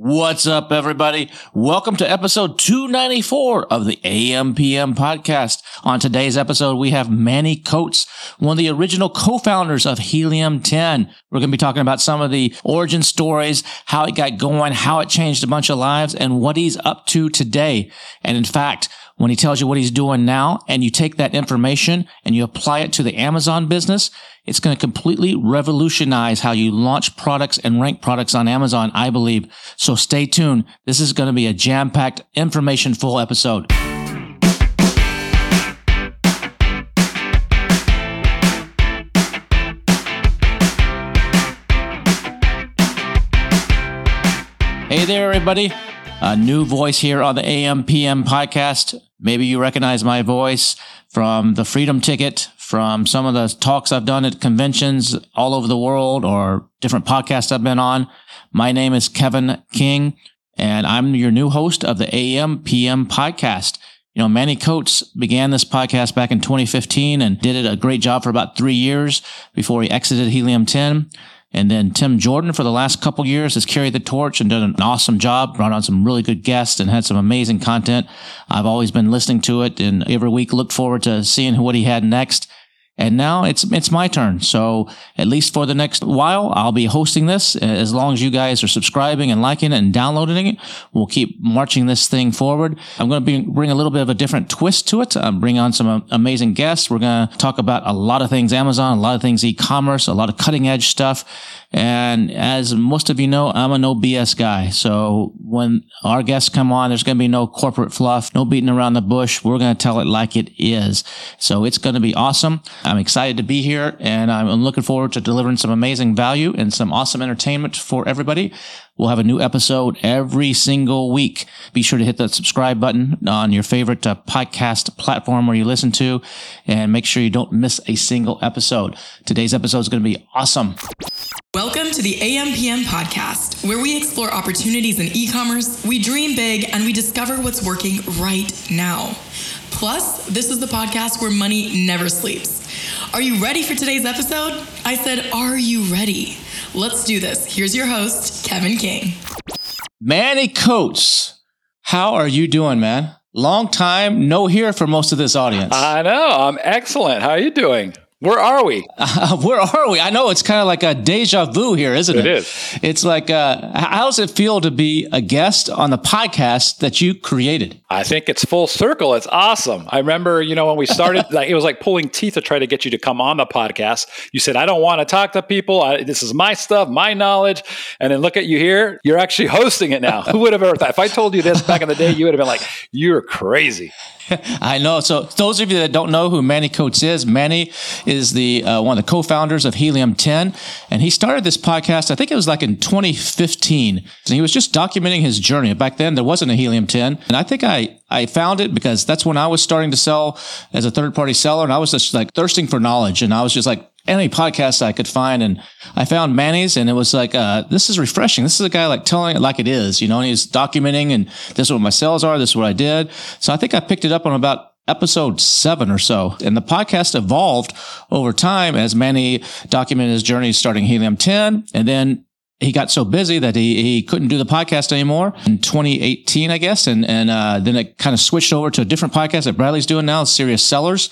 What's up, everybody? Welcome to episode 294 of the AMPM podcast. On today's episode, we have Manny Coats, one of the original co-founders of Helium 10. We're going to be talking about some of the origin stories, how it got going, how it changed a bunch of lives, and what he's up to today. And in fact, when he tells you what he's doing now and you take that information and you apply it to the Amazon business, it's going to completely revolutionize how you launch products and rank products on Amazon, I believe. So stay tuned. This is going to be a jam packed, information full episode. Hey there, everybody. A new voice here on the AMPM podcast. Maybe you recognize my voice from the Freedom Ticket, from some of the talks I've done at conventions all over the world or different podcasts I've been on. My name is Kevin King, and I'm your new host of the AMPM podcast. You know, Manny Coats began this podcast back in 2015 and did it a great job for about three years before he exited Helium 10. And then Tim Jordan for the last couple years has carried the torch and done an awesome job, brought on some really good guests and had some amazing content. I've always been listening to it and every week look forward to seeing what he had next. And now it's it's my turn. So at least for the next while, I'll be hosting this. As long as you guys are subscribing and liking it and downloading it, we'll keep marching this thing forward. I'm going to be, bring a little bit of a different twist to it. i bring on some uh, amazing guests. We're going to talk about a lot of things Amazon, a lot of things e-commerce, a lot of cutting edge stuff. And as most of you know, I'm a no BS guy. So when our guests come on, there's going to be no corporate fluff, no beating around the bush. We're going to tell it like it is. So it's going to be awesome. I'm excited to be here and I'm looking forward to delivering some amazing value and some awesome entertainment for everybody. We'll have a new episode every single week. Be sure to hit that subscribe button on your favorite uh, podcast platform where you listen to and make sure you don't miss a single episode. Today's episode is going to be awesome. Welcome to the AMPM podcast, where we explore opportunities in e commerce, we dream big, and we discover what's working right now. Plus, this is the podcast where money never sleeps. Are you ready for today's episode? I said, Are you ready? Let's do this. Here's your host, Kevin King. Manny Coats, how are you doing, man? Long time no hear for most of this audience. I know. I'm excellent. How are you doing? Where are we? Uh, where are we? I know it's kind of like a deja vu here, isn't it? It is. It's like, uh, how does it feel to be a guest on the podcast that you created? I think it's full circle. It's awesome. I remember, you know, when we started, like it was like pulling teeth to try to get you to come on the podcast. You said, "I don't want to talk to people. I, this is my stuff, my knowledge." And then look at you here. You're actually hosting it now. Who would have ever thought? If I told you this back in the day, you would have been like, "You're crazy." I know. So those of you that don't know who Manny Coats is, Manny is the uh, one of the co-founders of Helium 10, and he started this podcast. I think it was like in 2015, and he was just documenting his journey. Back then, there wasn't a Helium 10, and I think I I found it because that's when I was starting to sell as a third party seller, and I was just like thirsting for knowledge, and I was just like any podcast I could find. And I found Manny's and it was like, uh, this is refreshing. This is a guy like telling it like it is, you know, and he's documenting and this is what my sales are. This is what I did. So I think I picked it up on about episode seven or so. And the podcast evolved over time as Manny documented his journey starting Helium 10 and then he got so busy that he, he couldn't do the podcast anymore in 2018, I guess. And, and, uh, then it kind of switched over to a different podcast that Bradley's doing now, Serious Sellers.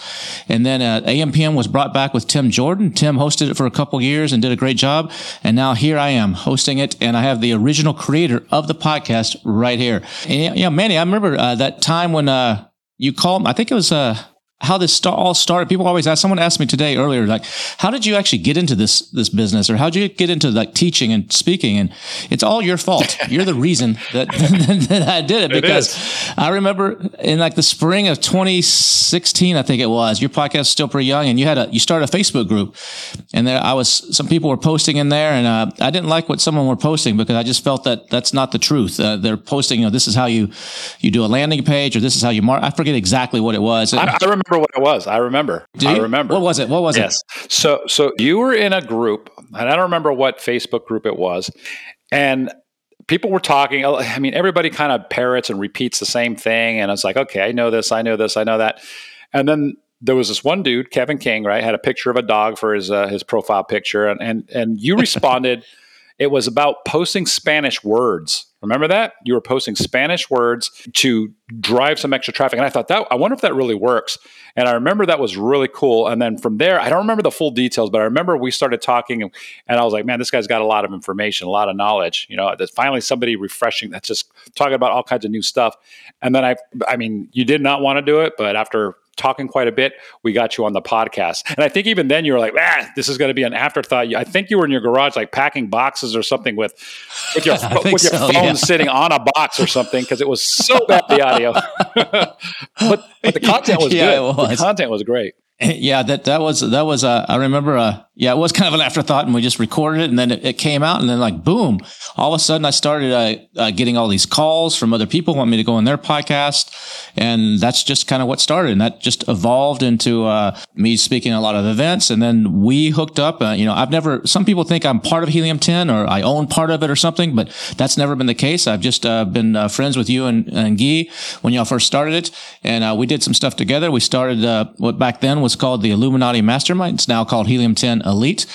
And then, uh, AMPM was brought back with Tim Jordan. Tim hosted it for a couple years and did a great job. And now here I am hosting it. And I have the original creator of the podcast right here. And, yeah, Manny, I remember, uh, that time when, uh, you called, I think it was, uh, how this all started. People always ask. Someone asked me today earlier, like, how did you actually get into this this business, or how did you get into like teaching and speaking? And it's all your fault. You're the reason that that I did it because it I remember in like the spring of 2016, I think it was. Your podcast was still pretty young, and you had a you started a Facebook group, and there I was. Some people were posting in there, and uh, I didn't like what someone were posting because I just felt that that's not the truth. Uh, they're posting, you know, this is how you you do a landing page, or this is how you mark. I forget exactly what it was. I, I remember remember what it was. I remember. do I remember. What was it? What was yes. it? Yes. So, so you were in a group, and I don't remember what Facebook group it was, and people were talking. I mean, everybody kind of parrots and repeats the same thing, and it's like, okay, I know this, I know this, I know that, and then there was this one dude, Kevin King, right, had a picture of a dog for his uh, his profile picture, and and and you responded. It was about posting Spanish words. Remember that? You were posting Spanish words to drive some extra traffic. And I thought that I wonder if that really works. And I remember that was really cool. And then from there, I don't remember the full details, but I remember we started talking and, I was like, man, this guy's got a lot of information, a lot of knowledge. You know, there's finally somebody refreshing that's just talking about all kinds of new stuff. And then I I mean, you did not want to do it, but after talking quite a bit, we got you on the podcast. And I think even then you were like, ah, this is going to be an afterthought. I think you were in your garage like packing boxes or something with with your with your so, phone yeah. sitting on a box or something because it was so bad the audio. but, but the content was yeah, good. Was. The content was great. Yeah, that that was that was. Uh, I remember. Uh, yeah, it was kind of an afterthought, and we just recorded it, and then it, it came out, and then like boom, all of a sudden I started uh, uh, getting all these calls from other people want me to go on their podcast, and that's just kind of what started, and that just evolved into uh, me speaking at a lot of events, and then we hooked up. Uh, you know, I've never. Some people think I'm part of Helium 10 or I own part of it or something, but that's never been the case. I've just been friends with you and, and Guy when y'all first started it, and we did some stuff together. We started what back then was called the Illuminati Mastermind. It's now called Helium 10 Elite.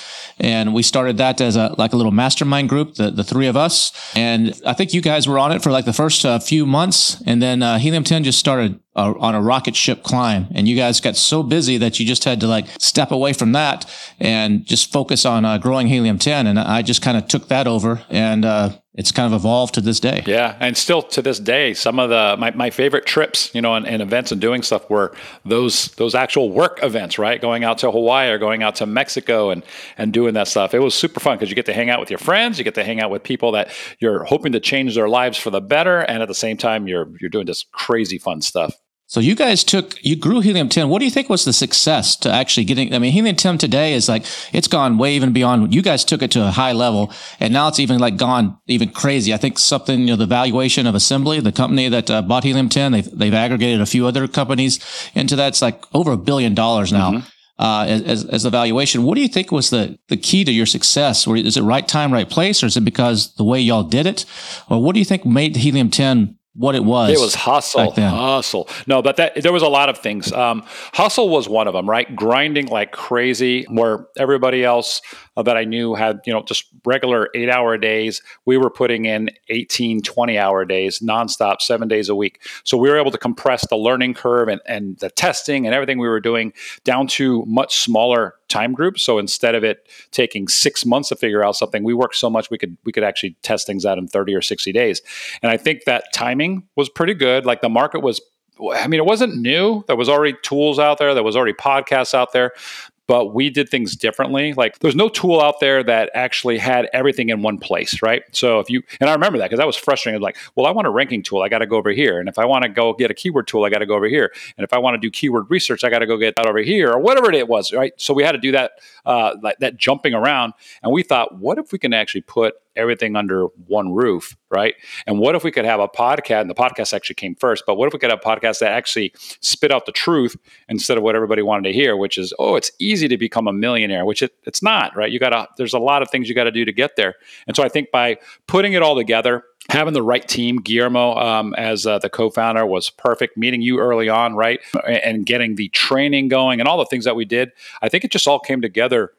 And we started that as a, like a little mastermind group, the, the three of us. And I think you guys were on it for like the first uh, few months. And then uh, Helium 10 just started uh, on a rocket ship climb. And you guys got so busy that you just had to like step away from that and just focus on uh, growing Helium 10. And I just kind of took that over and uh, it's kind of evolved to this day. Yeah, and still to this day, some of the my, my favorite trips, you know, and, and, events and doing stuff were those those actual work events, right? Going out to Hawaii or going out to Mexico and and doing that stuff. It was super fun because you get to hang out with your friends, you get to hang out with people that you're hoping to change their lives for the better, and at the same time, you're you're doing this crazy fun stuff. So you guys took, you grew Helium 10. What do you think was the success to actually getting, I mean, Helium 10 today is like, it's gone way even beyond, you guys took it to a high level and now it's even like gone even crazy. I think something, you know, the valuation of Assembly, the company that uh, bought Helium 10, they've, they've aggregated a few other companies into that. It's like over a billion dollars now. Mm-hmm. Uh, as, as the valuation, what do you think was the, the key to your success? Or is it right time, right place, or is it because the way y'all did it? Or what do you think made Helium 10 what it was. It was hustle, hustle. No, but that there was a lot of things. Um, hustle was one of them, right? Grinding like crazy, where everybody else uh, that I knew had, you know, just regular eight hour days. We were putting in 18, 20 hour days nonstop, seven days a week. So we were able to compress the learning curve and, and the testing and everything we were doing down to much smaller time groups. So instead of it taking six months to figure out something, we worked so much we could we could actually test things out in 30 or 60 days. And I think that timing was pretty good. Like the market was I mean, it wasn't new. There was already tools out there. There was already podcasts out there but we did things differently. Like there's no tool out there that actually had everything in one place, right? So if you and I remember that because that was frustrating. Was like, well, I want a ranking tool, I got to go over here, and if I want to go get a keyword tool, I got to go over here, and if I want to do keyword research, I got to go get that over here, or whatever it was, right? So we had to do that, uh, like that jumping around, and we thought, what if we can actually put everything under one roof, right? And what if we could have a podcast? And the podcast actually came first, but what if we could have a podcast that actually spit out the truth instead of what everybody wanted to hear, which is, oh, it's easy to become a millionaire, which it, it's not, right? You got to, there's a lot of things you got to do to get there. And so I think by putting it all together, having the right team, Guillermo um, as uh, the co-founder was perfect. Meeting you early on, right, and getting the training going and all the things that we did, I think it just all came together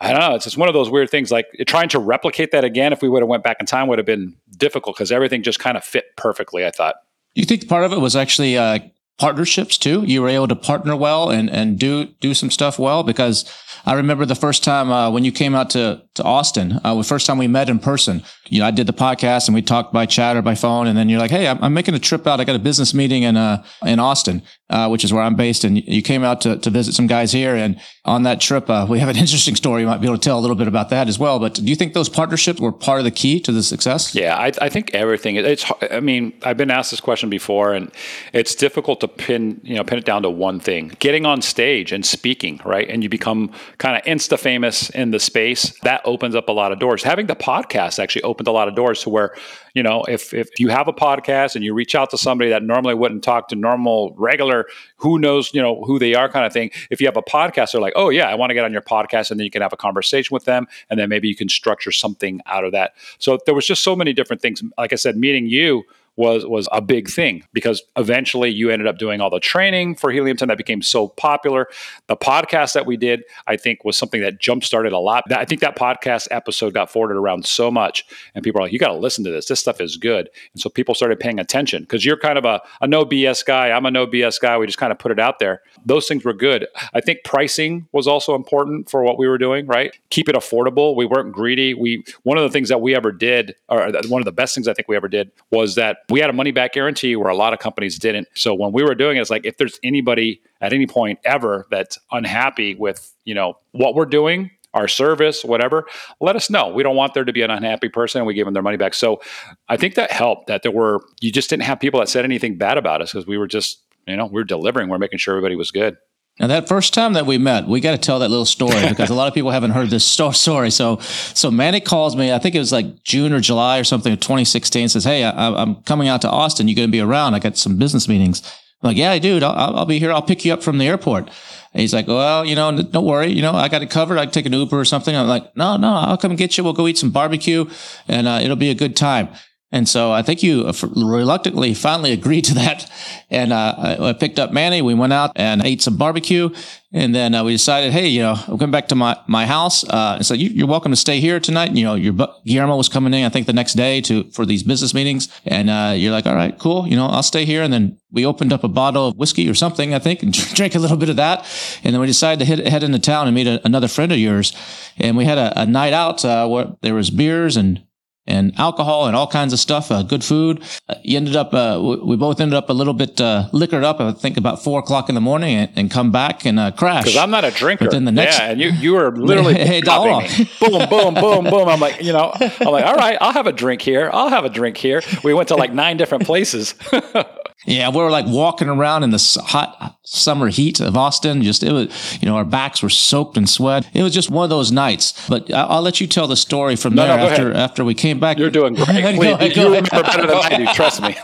I don't know. It's just one of those weird things. Like trying to replicate that again, if we would have went back in time, would have been difficult because everything just kind of fit perfectly. I thought. You think part of it was actually uh, partnerships too? You were able to partner well and and do do some stuff well because I remember the first time uh, when you came out to to Austin, uh, the first time we met in person. You know, I did the podcast and we talked by chat or by phone, and then you're like, "Hey, I'm, I'm making a trip out. I got a business meeting in uh in Austin, uh, which is where I'm based, and you came out to to visit some guys here. And on that trip, uh, we have an interesting story. You might be able to tell a little bit about that as well. But do you think those partnerships were part of the key to the success? Yeah, I, I think everything. It's. I mean, I've been asked this question before, and it's difficult to pin you know pin it down to one thing. Getting on stage and speaking, right, and you become kind of insta famous in the space that opens up a lot of doors. Having the podcast actually opened a lot of doors to where, you know, if if you have a podcast and you reach out to somebody that normally wouldn't talk to normal, regular, who knows, you know, who they are kind of thing. If you have a podcast, they're like, oh yeah, I want to get on your podcast, and then you can have a conversation with them, and then maybe you can structure something out of that. So there was just so many different things. Like I said, meeting you was was a big thing because eventually you ended up doing all the training for Helium 10 that became so popular. The podcast that we did, I think, was something that jump started a lot. I think that podcast episode got forwarded around so much, and people are like, "You got to listen to this. This stuff is good." And so people started paying attention because you're kind of a, a no BS guy. I'm a no BS guy. We just kind of put it out there. Those things were good. I think pricing was also important for what we were doing. Right, keep it affordable. We weren't greedy. We one of the things that we ever did, or uh, one of the best things I think we ever did, was that we had a money back guarantee where a lot of companies didn't. So when we were doing it, it's like if there's anybody at any point ever that's unhappy with, you know, what we're doing, our service, whatever, let us know. We don't want there to be an unhappy person and we give them their money back. So I think that helped that there were, you just didn't have people that said anything bad about us because we were just, you know, we are delivering, we're making sure everybody was good. Now that first time that we met, we got to tell that little story because a lot of people haven't heard this story. So, so Manny calls me. I think it was like June or July or something of 2016. Says, "Hey, I, am coming out to Austin. You're going to be around? I got some business meetings." I'm like, "Yeah, dude, I'll, I'll be here. I'll pick you up from the airport." And he's like, "Well, you know, don't worry. You know, I got it covered. I can take an Uber or something." I'm like, "No, no, I'll come get you. We'll go eat some barbecue, and uh, it'll be a good time." And so I think you reluctantly finally agreed to that. And uh, I picked up Manny. We went out and ate some barbecue. And then uh, we decided, hey, you know, I'm coming back to my, my house. Uh, and so you, are welcome to stay here tonight. You know, your Guillermo was coming in, I think, the next day to for these business meetings. And uh, you're like, all right, cool. You know, I'll stay here. And then we opened up a bottle of whiskey or something, I think, and drank a little bit of that. And then we decided to hit, head into town and meet a, another friend of yours. And we had a, a night out uh, where there was beers and and alcohol and all kinds of stuff, uh, good food. Uh, you ended up, uh, we both ended up a little bit uh, liquored up, I think about four o'clock in the morning and, and come back and uh, crash. Because I'm not a drinker. But then the next, yeah, and you, you were literally hey, boom, boom, boom, boom. I'm like, you know, I'm like, all right, I'll have a drink here. I'll have a drink here. We went to like nine different places. Yeah, we were like walking around in the hot summer heat of Austin. Just it was, you know, our backs were soaked in sweat. It was just one of those nights. But I'll, let you tell the story from no, there no, after ahead. after we came back. You're doing great. Please, ahead, you remember better than I do. Trust me.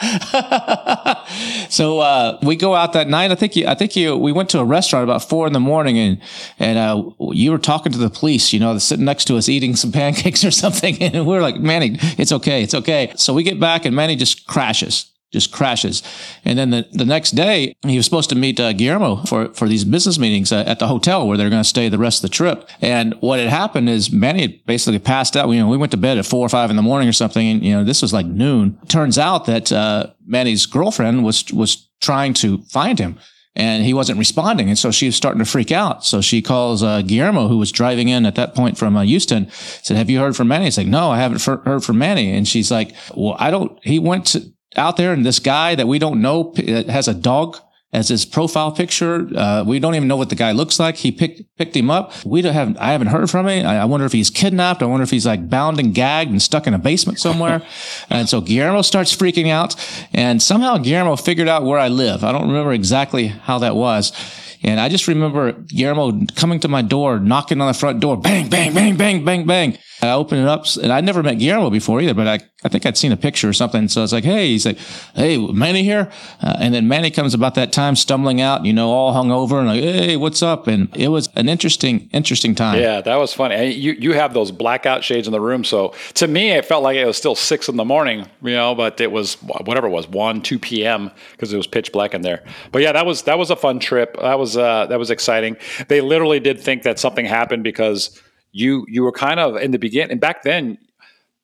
so uh, we go out that night. I think you, I think you, we went to a restaurant about four in the morning, and and uh, you were talking to the police. You know, sitting next to us eating some pancakes or something, and we we're like, Manny, it's okay, it's okay. So we get back, and Manny just crashes just crashes. And then the, the next day, he was supposed to meet uh, Guillermo for, for these business meetings uh, at the hotel where they're going to stay the rest of the trip. And what had happened is Manny had basically passed out. You know, we went to bed at four or five in the morning or something. And, you know, this was like noon. Turns out that uh, Manny's girlfriend was, was trying to find him and he wasn't responding. And so she was starting to freak out. So she calls uh, Guillermo, who was driving in at that point from uh, Houston, said, have you heard from Manny? He's like, no, I haven't heard from Manny. And she's like, well, I don't, he went to, out there and this guy that we don't know has a dog as his profile picture. Uh, we don't even know what the guy looks like. He picked picked him up. We don't have. I haven't heard from him. I, I, wonder if he's kidnapped. I wonder if he's like bound and gagged and stuck in a basement somewhere. and so Guillermo starts freaking out, and somehow Guillermo figured out where I live. I don't remember exactly how that was. And I just remember Guillermo coming to my door, knocking on the front door, bang, bang, bang, bang, bang, bang. And I opened it up and I'd never met Guillermo before either, but I, I think I'd seen a picture or something. So I was like, Hey, he's like, Hey, Manny here. Uh, and then Manny comes about that time stumbling out, you know, all hung over and like, Hey, what's up? And it was an interesting, interesting time. Yeah, that was funny. You, you have those blackout shades in the room. So to me, it felt like it was still six in the morning, you know, but it was whatever it was, one, 2 PM because it was pitch black in there. But yeah, that was, that was a fun trip. That was, uh, that was exciting. They literally did think that something happened because you you were kind of in the beginning and back then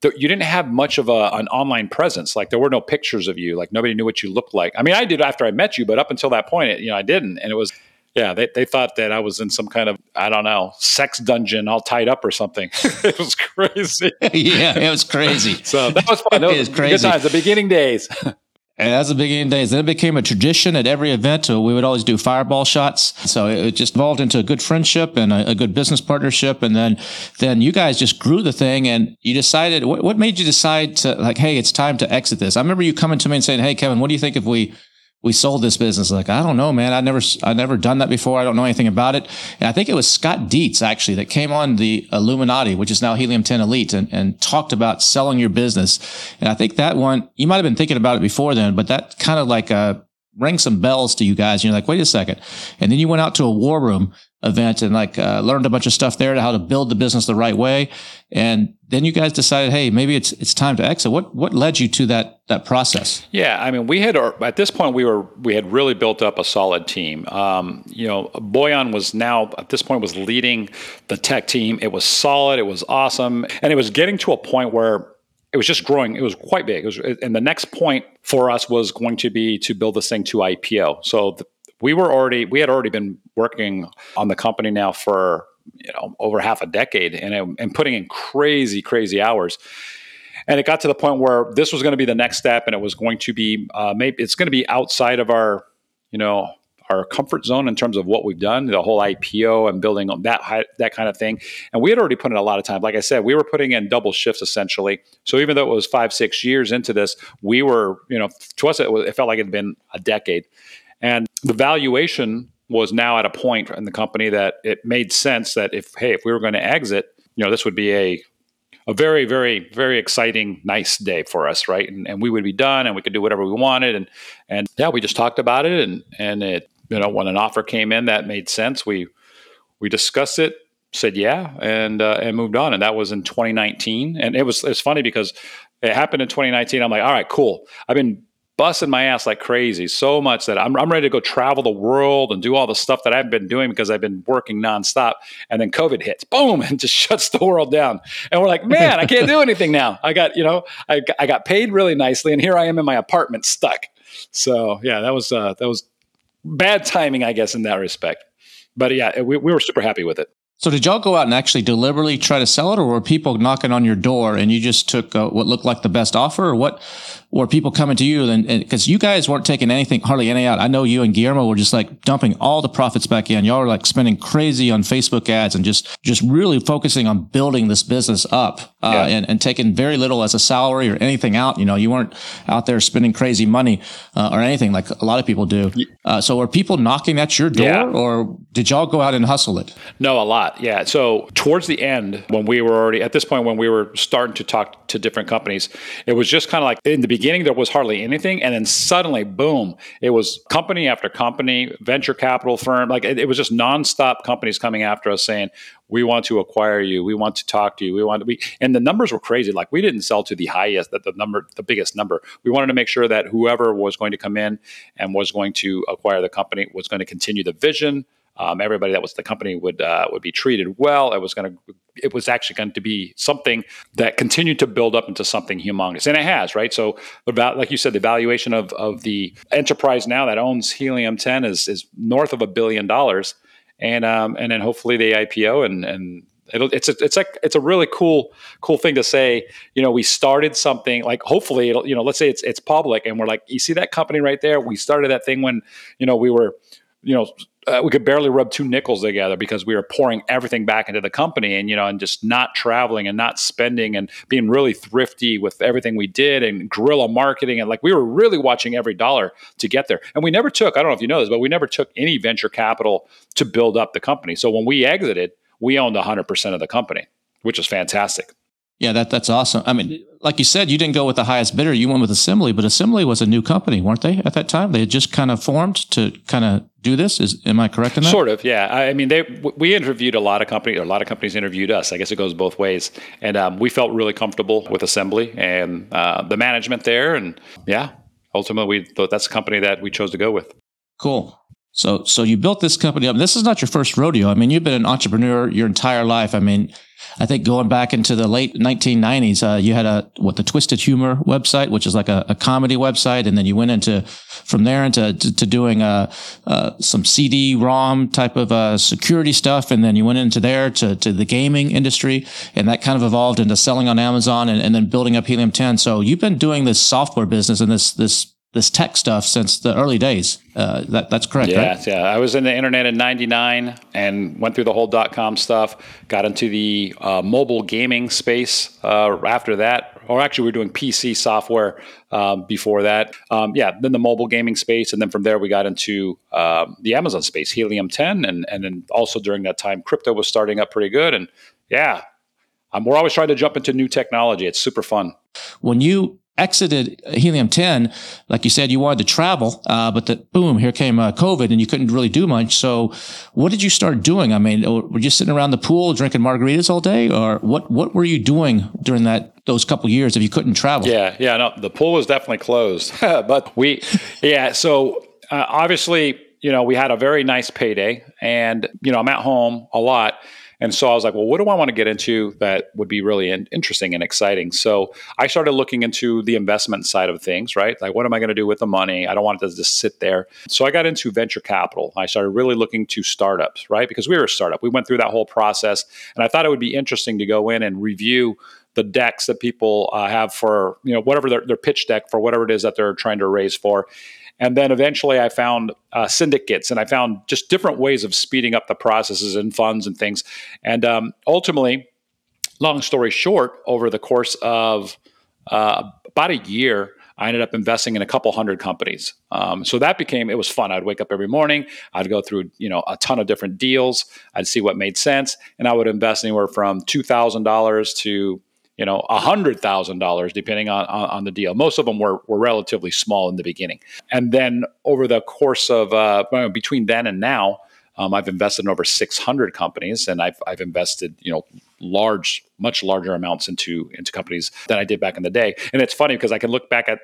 th- you didn't have much of a, an online presence. Like there were no pictures of you. Like nobody knew what you looked like. I mean i did after i met you but up until that point it, you know i didn't. And it was yeah they, they thought that i was in some kind of i don't know sex dungeon all tied up or something. It was crazy. Yeah it was crazy. So that was fun. It was crazy good times the beginning days And that's the beginning days. Then it became a tradition at every event. Uh, we would always do fireball shots. So it just evolved into a good friendship and a, a good business partnership. And then, then you guys just grew the thing and you decided, what, what made you decide to like, Hey, it's time to exit this. I remember you coming to me and saying, Hey, Kevin, what do you think if we we sold this business. Like, I don't know, man. I never, I never done that before. I don't know anything about it. And I think it was Scott Dietz actually that came on the Illuminati, which is now Helium 10 Elite and, and talked about selling your business. And I think that one, you might have been thinking about it before then, but that kind of like, uh, rang some bells to you guys. And you're like, wait a second. And then you went out to a war room event and like uh, learned a bunch of stuff there to how to build the business the right way. And then you guys decided, hey, maybe it's it's time to exit. What what led you to that that process? Yeah, I mean, we had at this point we were we had really built up a solid team. Um, you know, Boyan was now at this point was leading the tech team. It was solid. It was awesome, and it was getting to a point where it was just growing. It was quite big. Was, and the next point for us was going to be to build this thing to IPO. So the, we were already we had already been working on the company now for you know over half a decade and and putting in crazy crazy hours. And it got to the point where this was going to be the next step, and it was going to be uh, maybe it's going to be outside of our you know our comfort zone in terms of what we've done, the whole IPO and building on that that kind of thing. And we had already put in a lot of time. Like I said, we were putting in double shifts essentially. So even though it was five, six years into this, we were, you know, to us it, was, it felt like it had been a decade. And the valuation was now at a point in the company that it made sense that if hey, if we were going to exit, you know, this would be a a very, very, very exciting, nice day for us, right? And, and we would be done, and we could do whatever we wanted, and and yeah, we just talked about it, and and it, you know, when an offer came in that made sense, we we discussed it, said yeah, and uh, and moved on, and that was in 2019, and it was it's funny because it happened in 2019. I'm like, all right, cool. I've been busting my ass like crazy so much that I'm, I'm ready to go travel the world and do all the stuff that I've been doing because I've been working nonstop. And then COVID hits, boom, and just shuts the world down. And we're like, man, I can't do anything now. I got, you know, I, I got paid really nicely, and here I am in my apartment stuck. So yeah, that was uh, that was bad timing, I guess, in that respect. But yeah, we, we were super happy with it. So did y'all go out and actually deliberately try to sell it, or were people knocking on your door and you just took uh, what looked like the best offer, or what? Or people coming to you and because you guys weren't taking anything, hardly any out. I know you and Guillermo were just like dumping all the profits back in. Y'all were like spending crazy on Facebook ads and just just really focusing on building this business up uh, yeah. and, and taking very little as a salary or anything out. You know, you weren't out there spending crazy money uh, or anything like a lot of people do. Uh, so were people knocking at your door, yeah. or did y'all go out and hustle it? No, a lot. Yeah. So towards the end, when we were already at this point, when we were starting to talk to different companies, it was just kind of like in the beginning beginning there was hardly anything and then suddenly boom it was company after company venture capital firm like it, it, was just nonstop companies coming after us saying we want to acquire you. We want to talk to you. We want to be and the numbers were crazy. Like we didn't sell to the highest that the number the biggest number. We wanted to make sure that whoever was going to come in and was going to acquire the company was going to continue the vision um, everybody that was the company would uh, would be treated well. It was going to it was actually going to be something that continued to build up into something humongous, and it has, right? So about like you said, the valuation of of the enterprise now that owns Helium 10 is is north of a billion dollars, and um, and then hopefully they IPO and and It'll, it's a, it's like it's a really cool cool thing to say. You know, we started something like hopefully it'll you know let's say it's it's public and we're like you see that company right there. We started that thing when you know we were you know uh, we could barely rub two nickels together because we were pouring everything back into the company and you know and just not traveling and not spending and being really thrifty with everything we did and guerrilla marketing and like we were really watching every dollar to get there. And we never took i don't know if you know this but we never took any venture capital to build up the company. So when we exited we owned 100% of the company which was fantastic. Yeah, that that's awesome. I mean, like you said, you didn't go with the highest bidder. You went with Assembly, but Assembly was a new company, weren't they? At that time, they had just kind of formed to kind of do this. Is am I correct in that? Sort of, yeah. I mean, they we interviewed a lot of companies. A lot of companies interviewed us. I guess it goes both ways, and um, we felt really comfortable with Assembly and uh, the management there. And yeah, ultimately, we thought that's the company that we chose to go with. Cool. So, so you built this company up. This is not your first rodeo. I mean, you've been an entrepreneur your entire life. I mean, I think going back into the late 1990s, uh, you had a what the Twisted Humor website, which is like a, a, comedy website, and then you went into from there into to, to doing uh, uh, some CD-ROM type of uh, security stuff, and then you went into there to to the gaming industry, and that kind of evolved into selling on Amazon, and, and then building up Helium 10. So you've been doing this software business and this this this tech stuff since the early days. Uh, that, that's correct, yeah, right? Yeah, I was in the internet in 99 and went through the whole dot com stuff, got into the uh, mobile gaming space uh, after that. Or actually, we were doing PC software um, before that. Um, yeah, then the mobile gaming space. And then from there, we got into um, the Amazon space, Helium 10. And, and then also during that time, crypto was starting up pretty good. And yeah, um, we're always trying to jump into new technology. It's super fun. When you exited Helium 10, like you said, you wanted to travel, uh, but that boom, here came uh, COVID and you couldn't really do much. So what did you start doing? I mean, were you sitting around the pool drinking margaritas all day or what, what were you doing during that, those couple years if you couldn't travel? Yeah. Yeah. No, the pool was definitely closed, but we, yeah. So uh, obviously, you know, we had a very nice payday and, you know, I'm at home a lot and so I was like, well, what do I want to get into that would be really in- interesting and exciting? So I started looking into the investment side of things, right? Like, what am I going to do with the money? I don't want it to just sit there. So I got into venture capital. I started really looking to startups, right? Because we were a startup. We went through that whole process. And I thought it would be interesting to go in and review the decks that people uh, have for you know whatever their, their pitch deck for whatever it is that they're trying to raise for and then eventually I found uh, syndicates and I found just different ways of speeding up the processes and funds and things. And um, ultimately, long story short, over the course of uh, about a year, I ended up investing in a couple hundred companies. Um, so that became it was fun. I'd wake up every morning. I'd go through you know a ton of different deals. I'd see what made sense, and I would invest anywhere from two thousand dollars to you know, $100,000 depending on, on, on, the deal. Most of them were, were relatively small in the beginning. And then over the course of uh, between then and now, um, I've invested in over 600 companies and I've, I've invested, you know, large, much larger amounts into, into companies than I did back in the day. And it's funny because I can look back at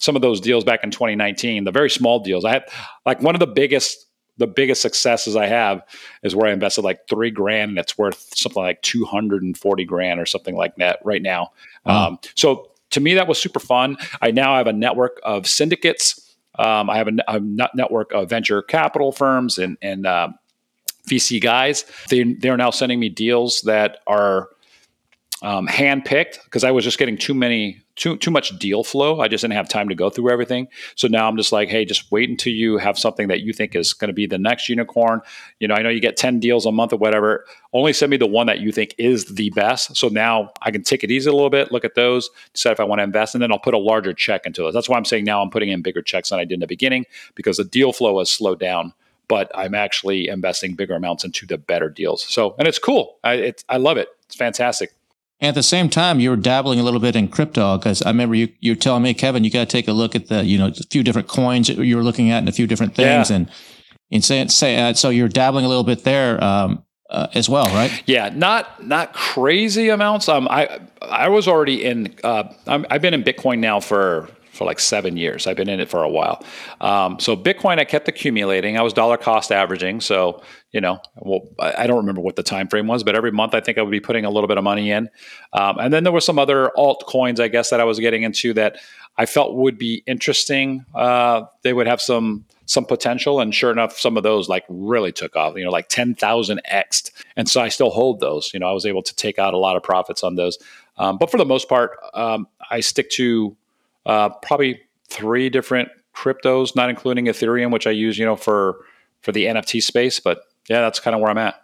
some of those deals back in 2019, the very small deals. I had like one of the biggest the biggest successes I have is where I invested like three grand and it's worth something like 240 grand or something like that right now. Wow. Um, so to me, that was super fun. I now have a network of syndicates. Um, I have a, a, network of venture capital firms and, and uh, VC guys. They, they're now sending me deals that are um, handpicked because I was just getting too many too too much deal flow. I just didn't have time to go through everything. So now I'm just like, hey, just wait until you have something that you think is going to be the next unicorn. You know, I know you get 10 deals a month or whatever. Only send me the one that you think is the best. So now I can take it easy a little bit, look at those, decide if I want to invest, and then I'll put a larger check into those. That's why I'm saying now I'm putting in bigger checks than I did in the beginning because the deal flow has slowed down but I'm actually investing bigger amounts into the better deals. So, and it's cool. I, it's, I love it. It's fantastic. And at the same time, you were dabbling a little bit in crypto because I remember you you telling me, Kevin, you got to take a look at the you know a few different coins that you were looking at and a few different things, yeah. and and say, say uh, so you're dabbling a little bit there um, uh, as well, right? Yeah, not not crazy amounts. Um, I I was already in. Uh, i have been in Bitcoin now for for like seven years. I've been in it for a while. Um, so Bitcoin, I kept accumulating. I was dollar cost averaging. So you know, well, I don't remember what the time frame was, but every month I think I would be putting a little bit of money in. Um, and then there were some other altcoins, I guess, that I was getting into that I felt would be interesting. Uh, they would have some some potential, and sure enough, some of those like really took off. You know, like ten thousand x, and so I still hold those. You know, I was able to take out a lot of profits on those. Um, but for the most part, um, I stick to uh, probably three different cryptos, not including Ethereum, which I use, you know, for for the NFT space. But yeah, that's kind of where I'm at.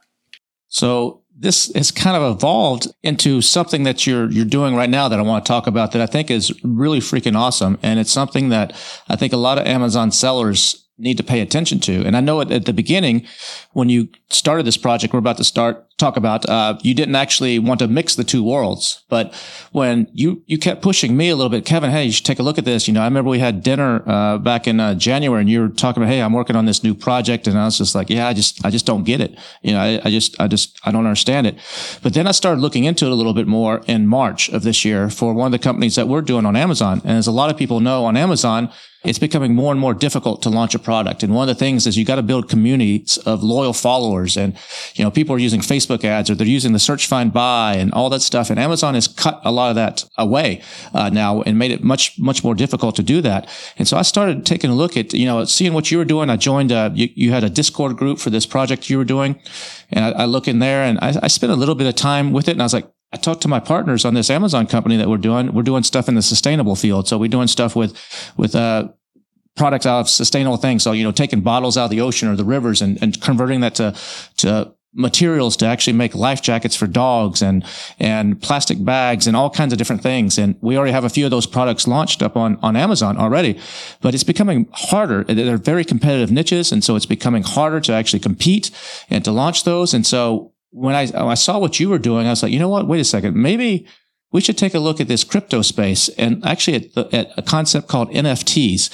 So this has kind of evolved into something that you're you're doing right now that I want to talk about that I think is really freaking awesome, and it's something that I think a lot of Amazon sellers need to pay attention to. And I know at, at the beginning, when you started this project, we're about to start talk about, uh, you didn't actually want to mix the two worlds. But when you, you kept pushing me a little bit, Kevin, hey, you should take a look at this. You know, I remember we had dinner, uh, back in uh, January and you were talking about, hey, I'm working on this new project. And I was just like, yeah, I just, I just don't get it. You know, I, I just, I just, I don't understand it. But then I started looking into it a little bit more in March of this year for one of the companies that we're doing on Amazon. And as a lot of people know on Amazon, it's becoming more and more difficult to launch a product. And one of the things is you got to build communities of loyal followers. And, you know, people are using Facebook ads or they're using the search, find, buy and all that stuff. And Amazon has cut a lot of that away uh, now and made it much, much more difficult to do that. And so I started taking a look at, you know, seeing what you were doing. I joined, a, uh, you, you had a Discord group for this project you were doing. And I, I look in there and I, I spent a little bit of time with it. And I was like, I talked to my partners on this Amazon company that we're doing. We're doing stuff in the sustainable field. So we're doing stuff with, with, uh, products out of sustainable things. So, you know, taking bottles out of the ocean or the rivers and, and converting that to, to materials to actually make life jackets for dogs and, and plastic bags and all kinds of different things. And we already have a few of those products launched up on, on Amazon already, but it's becoming harder. They're very competitive niches. And so it's becoming harder to actually compete and to launch those. And so when I, I saw what you were doing, I was like, you know what? Wait a second. Maybe, we should take a look at this crypto space and actually at, at, a concept called NFTs.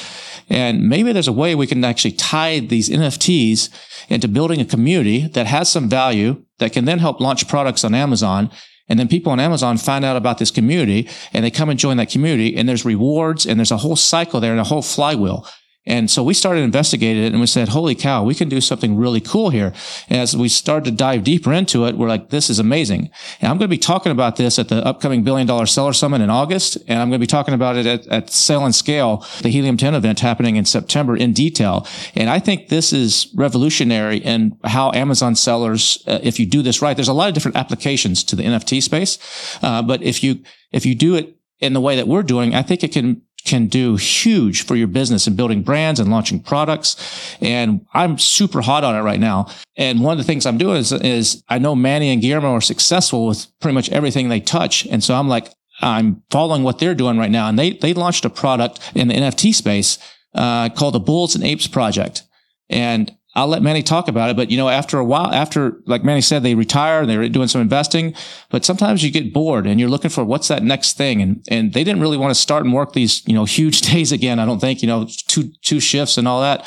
And maybe there's a way we can actually tie these NFTs into building a community that has some value that can then help launch products on Amazon. And then people on Amazon find out about this community and they come and join that community and there's rewards and there's a whole cycle there and a whole flywheel. And so we started investigating it and we said, holy cow, we can do something really cool here. And as we started to dive deeper into it, we're like, this is amazing. And I'm going to be talking about this at the upcoming billion dollar seller summit in August. And I'm going to be talking about it at, at Sell and Scale, the Helium 10 event happening in September in detail. And I think this is revolutionary in how Amazon sellers, uh, if you do this right, there's a lot of different applications to the NFT space. Uh, but if you, if you do it in the way that we're doing, I think it can can do huge for your business and building brands and launching products. And I'm super hot on it right now. And one of the things I'm doing is, is I know Manny and Guillermo are successful with pretty much everything they touch. And so I'm like, I'm following what they're doing right now. And they, they launched a product in the NFT space, uh, called the Bulls and Apes Project. And I'll let Manny talk about it. But you know, after a while, after like Manny said, they retire and they're doing some investing. But sometimes you get bored and you're looking for what's that next thing. And and they didn't really want to start and work these you know huge days again. I don't think you know two two shifts and all that.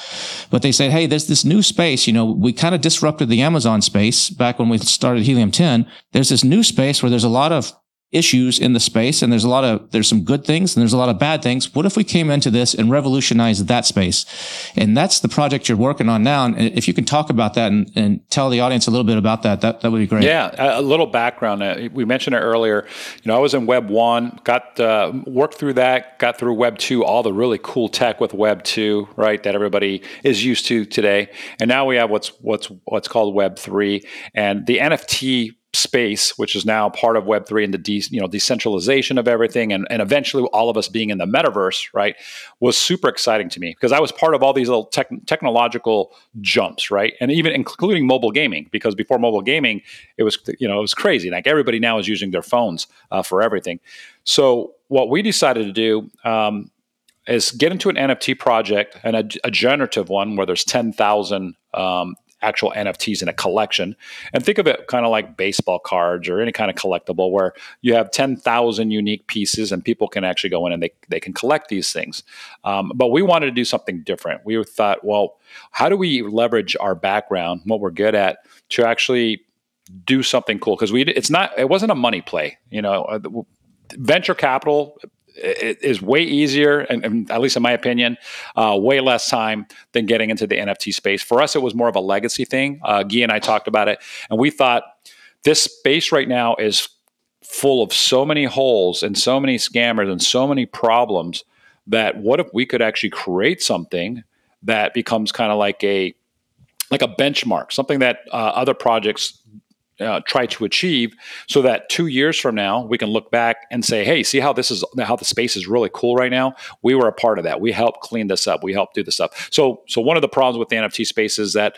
But they said, hey, there's this new space. You know, we kind of disrupted the Amazon space back when we started Helium 10. There's this new space where there's a lot of issues in the space and there's a lot of there's some good things and there's a lot of bad things. What if we came into this and revolutionized that space? And that's the project you're working on now. And if you can talk about that and, and tell the audience a little bit about that that, that would be great. Yeah a little background. Uh, we mentioned it earlier. You know i was in web 1 got uh, worked through that got through web 2 all the really cool tech with web 2 right that everybody is used to today. And now we have what's what's what's called web 3 and the nft space, which is now part of Web3 and the de- you know decentralization of everything, and, and eventually all of us being in the metaverse, right, was super exciting to me because I was part of all these little tech- technological jumps, right, and even including mobile gaming because before mobile gaming, it was you know it was crazy. Like everybody now is using their phones uh, for everything. So what we decided to do. Um, is get into an NFT project and a, a generative one where there's 10,000 um, actual NFTs in a collection. And think of it kind of like baseball cards or any kind of collectible where you have 10,000 unique pieces and people can actually go in and they, they can collect these things. Um, but we wanted to do something different. We thought, well, how do we leverage our background, what we're good at, to actually do something cool? Because we, it's not, it wasn't a money play. You know, uh, venture capital it is way easier, and, and, at least in my opinion, uh, way less time than getting into the NFT space. For us, it was more of a legacy thing. Uh, Guy and I talked about it, and we thought this space right now is full of so many holes and so many scammers and so many problems that what if we could actually create something that becomes kind of like a like a benchmark, something that uh, other projects uh, try to achieve so that two years from now we can look back and say hey see how this is how the space is really cool right now? We were a part of that. We helped clean this up. We helped do this up. So so one of the problems with the nft space is that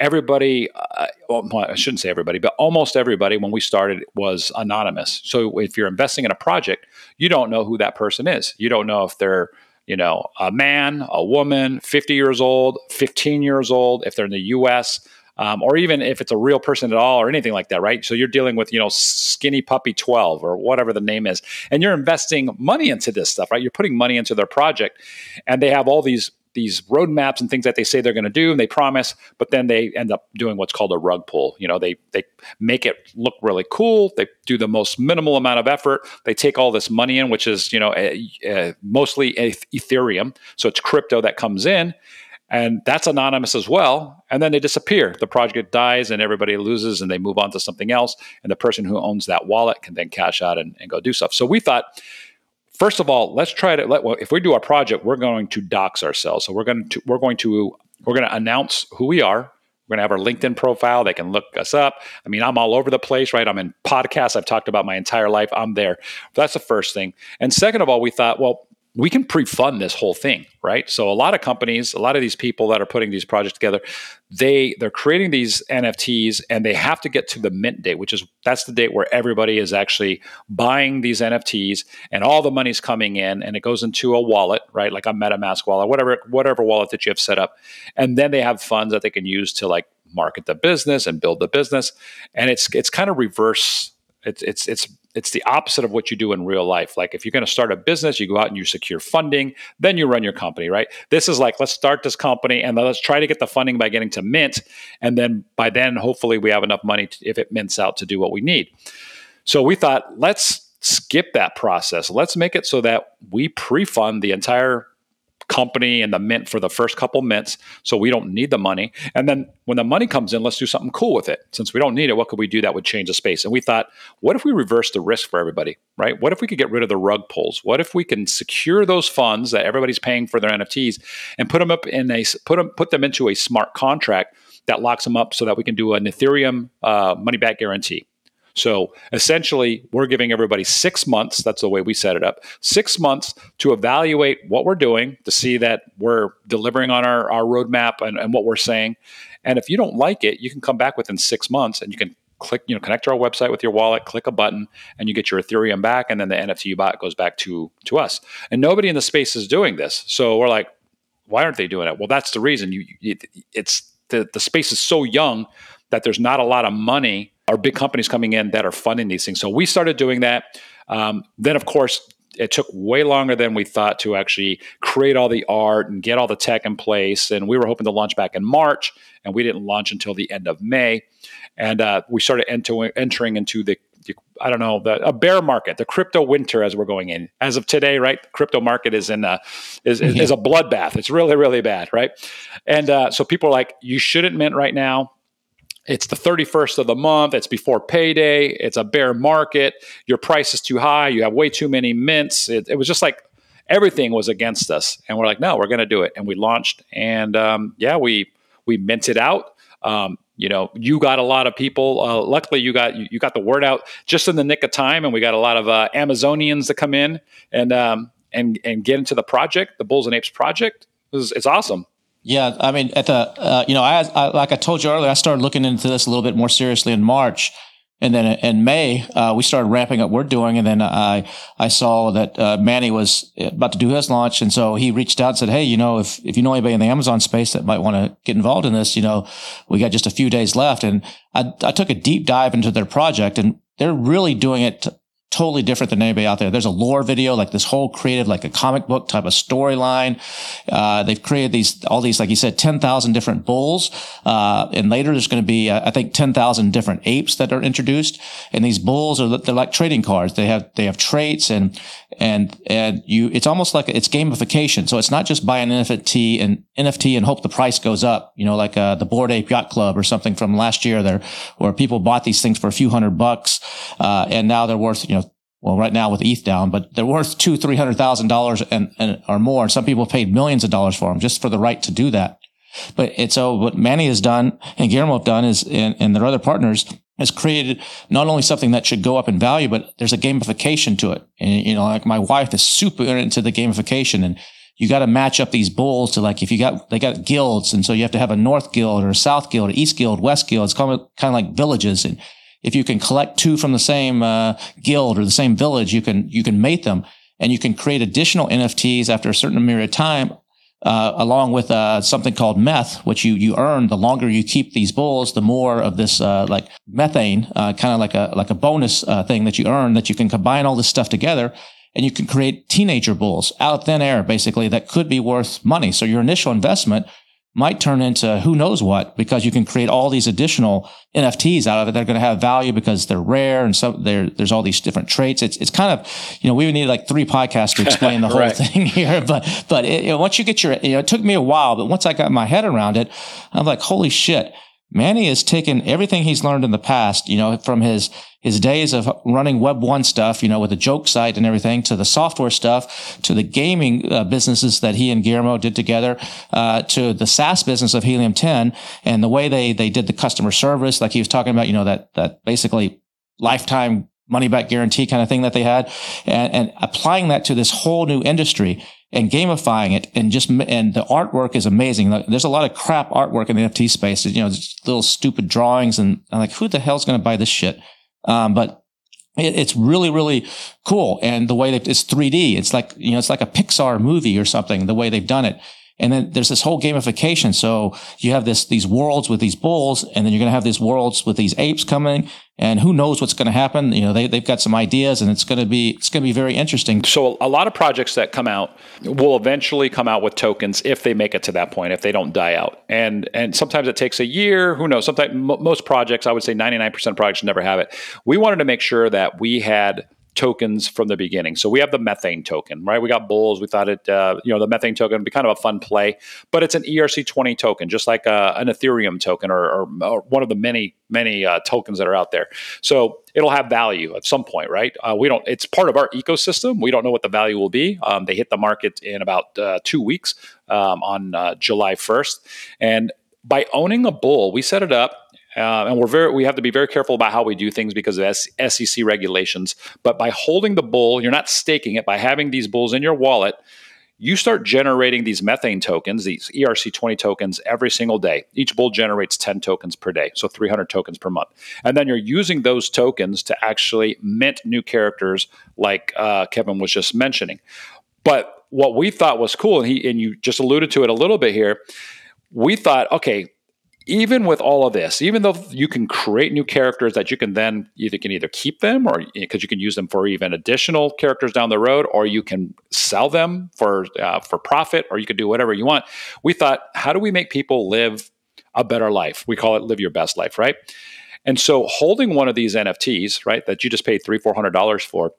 everybody uh, well, i shouldn't say everybody but almost everybody when we started was anonymous. So if you're investing in a project you don't know who that person is. You don't know if they're you know a man a woman 50 years old 15 years old if they're in the us um, or even if it's a real person at all or anything like that, right? So you're dealing with, you know, skinny puppy 12 or whatever the name is, and you're investing money into this stuff, right? You're putting money into their project, and they have all these these roadmaps and things that they say they're going to do and they promise, but then they end up doing what's called a rug pull. You know, they they make it look really cool. They do the most minimal amount of effort. They take all this money in, which is you know a, a, mostly Ethereum, so it's crypto that comes in, and that's anonymous as well. And then they disappear. The project dies and everybody loses and they move on to something else. And the person who owns that wallet can then cash out and, and go do stuff. So we thought, first of all, let's try to let, well, if we do our project, we're going to dox ourselves. So we're going to, we're going to, we're going to announce who we are. We're going to have our LinkedIn profile. They can look us up. I mean, I'm all over the place, right? I'm in podcasts. I've talked about my entire life. I'm there. That's the first thing. And second of all, we thought, well, we can pre-fund this whole thing right? So a lot of companies a lot of these people that are putting these projects together they they're creating these nfts and they have to get to the mint date which is that's the date where everybody is actually buying these nfts and all the money's coming in and it goes into a wallet right? Like a metamask wallet whatever whatever wallet that you have set up. And then they have funds that they can use to like market the business and build the business. And it's it's kind of reverse it's it's it's it's the opposite of what you do in real life. Like if you're going to start a business, you go out and you secure funding, then you run your company, right? This is like let's start this company and let's try to get the funding by getting to mint, and then by then hopefully we have enough money to, if it mints out to do what we need. So we thought let's skip that process. Let's make it so that we pre-fund the entire company and the mint for the first couple mints so we don't need the money. And then when the money comes in let's do something cool with it. Since we don't need it what could we do that would change the space? And we thought what if we reverse the risk for everybody right? What if we could get rid of the rug pulls? What if we can secure those funds that everybody's paying for their nfts and put them up in a put them put them into a smart contract that locks them up so that we can do an ethereum uh, money back guarantee so essentially, we're giving everybody six months. That's the way we set it up six months to evaluate what we're doing, to see that we're delivering on our, our roadmap and, and what we're saying. And if you don't like it, you can come back within six months and you can click, you know, connect to our website with your wallet, click a button, and you get your Ethereum back, and then the NFT you bought goes back to to us. And nobody in the space is doing this. So we're like, why aren't they doing it? Well, that's the reason. You, it, it's the the space is so young that there's not a lot of money or big companies coming in that are funding these things. So we started doing that. Um, then, of course, it took way longer than we thought to actually create all the art and get all the tech in place. And we were hoping to launch back in March, and we didn't launch until the end of May. And uh, we started enter- entering into the, the, I don't know, the, a bear market, the crypto winter as we're going in. As of today, right, the crypto market is in a, is, yeah. is a bloodbath. It's really, really bad, right? And uh, so people are like, you shouldn't mint right now it's the 31st of the month. It's before payday. It's a bear market. Your price is too high. You have way too many mints. It, it was just like everything was against us. And we're like, no, we're going to do it. And we launched. And um, yeah, we we minted out. Um, you know, you got a lot of people. Uh, luckily, you got you, you, got the word out just in the nick of time, and we got a lot of uh, Amazonians to come in and um, and and get into the project, the Bulls and Apes project. It's, it's awesome. Yeah, I mean, at the uh, you know, I, I, like I told you earlier, I started looking into this a little bit more seriously in March, and then in May uh, we started ramping up. what We're doing, and then I I saw that uh, Manny was about to do his launch, and so he reached out and said, "Hey, you know, if if you know anybody in the Amazon space that might want to get involved in this, you know, we got just a few days left." And I I took a deep dive into their project, and they're really doing it totally different than anybody out there. There's a lore video, like this whole creative, like a comic book type of storyline. Uh, they've created these, all these, like you said, 10,000 different bulls. Uh, and later there's going to be, uh, I think, 10,000 different apes that are introduced. And these bulls are, they're like trading cards. They have, they have traits and, and, and you, it's almost like it's gamification. So it's not just buy an NFT and NFT and hope the price goes up, you know, like, uh, the Bored Ape Yacht Club or something from last year there, where people bought these things for a few hundred bucks. Uh, and now they're worth, you know, well, right now with ETH down, but they're worth two, three hundred thousand dollars and, and or more. Some people paid millions of dollars for them just for the right to do that. But it's so what Manny has done and Guillermo have done is, and, and their other partners has created not only something that should go up in value, but there's a gamification to it. And, you know, like my wife is super into the gamification and you got to match up these bulls to like, if you got, they got guilds. And so you have to have a North guild or a South guild, or East guild, West guild. It's kind of, kind of like villages. And if you can collect two from the same uh, guild or the same village, you can you can mate them, and you can create additional NFTs after a certain period of time, uh, along with uh, something called meth, which you you earn the longer you keep these bulls, the more of this uh, like methane, uh, kind of like a like a bonus uh, thing that you earn that you can combine all this stuff together. And you can create teenager bulls out of thin air, basically, that could be worth money. So your initial investment might turn into who knows what because you can create all these additional NFTs out of it that are going to have value because they're rare and so there's all these different traits. It's, it's kind of, you know, we would need like three podcasts to explain the whole right. thing here, but, but it, you know, once you get your, you know, it took me a while, but once I got my head around it, I'm like, holy shit Manny has taken everything he's learned in the past, you know, from his, his days of running Web one stuff, you know, with a joke site and everything to the software stuff, to the gaming uh, businesses that he and Guillermo did together, uh, to the SaaS business of Helium 10 and the way they, they did the customer service, like he was talking about, you know, that, that basically lifetime money back guarantee kind of thing that they had and, and applying that to this whole new industry and gamifying it and just and the artwork is amazing. There's a lot of crap artwork in the NFT space. You know, little stupid drawings, and I'm like, who the hell's going to buy this shit? Um, but it, it's really really cool, and the way that it's 3D, it's like you know, it's like a Pixar movie or something. The way they've done it. And then there's this whole gamification. So you have this, these worlds with these bulls, and then you're going to have these worlds with these apes coming and who knows what's going to happen. You know, they, they've got some ideas and it's going to be, it's going to be very interesting. So a lot of projects that come out will eventually come out with tokens if they make it to that point, if they don't die out. And, and sometimes it takes a year, who knows, sometimes most projects, I would say 99% of projects never have it. We wanted to make sure that we had tokens from the beginning. So we have the methane token, right? We got bulls. We thought it, uh, you know, the methane token would be kind of a fun play, but it's an ERC20 token, just like uh, an Ethereum token or, or, or, one of the many, many uh, tokens that are out there. So it'll have value at some point, right? Uh, we don't, it's part of our ecosystem. We don't know what the value will be. Um, they hit the market in about uh, two weeks um, on uh, July 1st. And by owning a bull, we set it up uh, and we're very we have to be very careful about how we do things because of SEC regulations. But by holding the bull, you're not staking it. By having these bulls in your wallet, you start generating these methane tokens, these ERC20 tokens, every single day. Each bull generates 10 tokens per day, so 300 tokens per month. And then you're using those tokens to actually mint new characters, like uh, Kevin was just mentioning. But what we thought was cool, and he and you just alluded to it a little bit here. We thought, okay, even with all of this, even though you can create new characters that you can then either can either keep them or because you can use them for even additional characters down the road, or you can sell them for uh, for profit, or you could do whatever you want. We thought, how do we make people live a better life? We call it live your best life, right? And so, holding one of these NFTs, right, that you just paid three four hundred dollars for,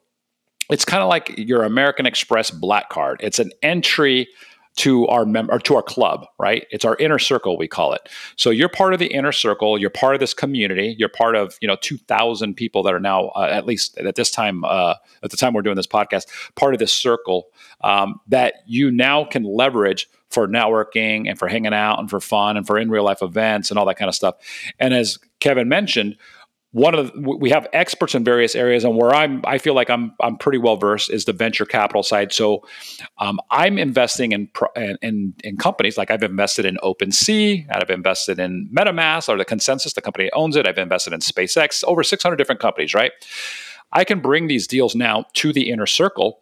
it's kind of like your American Express Black Card. It's an entry to our mem- or to our club, right? It's our inner circle we call it. So you're part of the inner circle. You're part of this community. You're part of you know 2,000 people that are now uh, at least at this time uh, at the time we're doing this podcast part of this circle um, that you now can leverage for networking and for hanging out and for fun and for in real life events and all that kind of stuff. And as Kevin mentioned, one of the, we have experts in various areas and where i'm i feel like i'm i'm pretty well versed is the venture capital side. So um, i'm investing in, in in companies like i've invested in OpenSea i've invested in metamask or the ConsenSys, the company owns it. I've invested in spacex over 600 different companies right? I can bring these deals now to the inner circle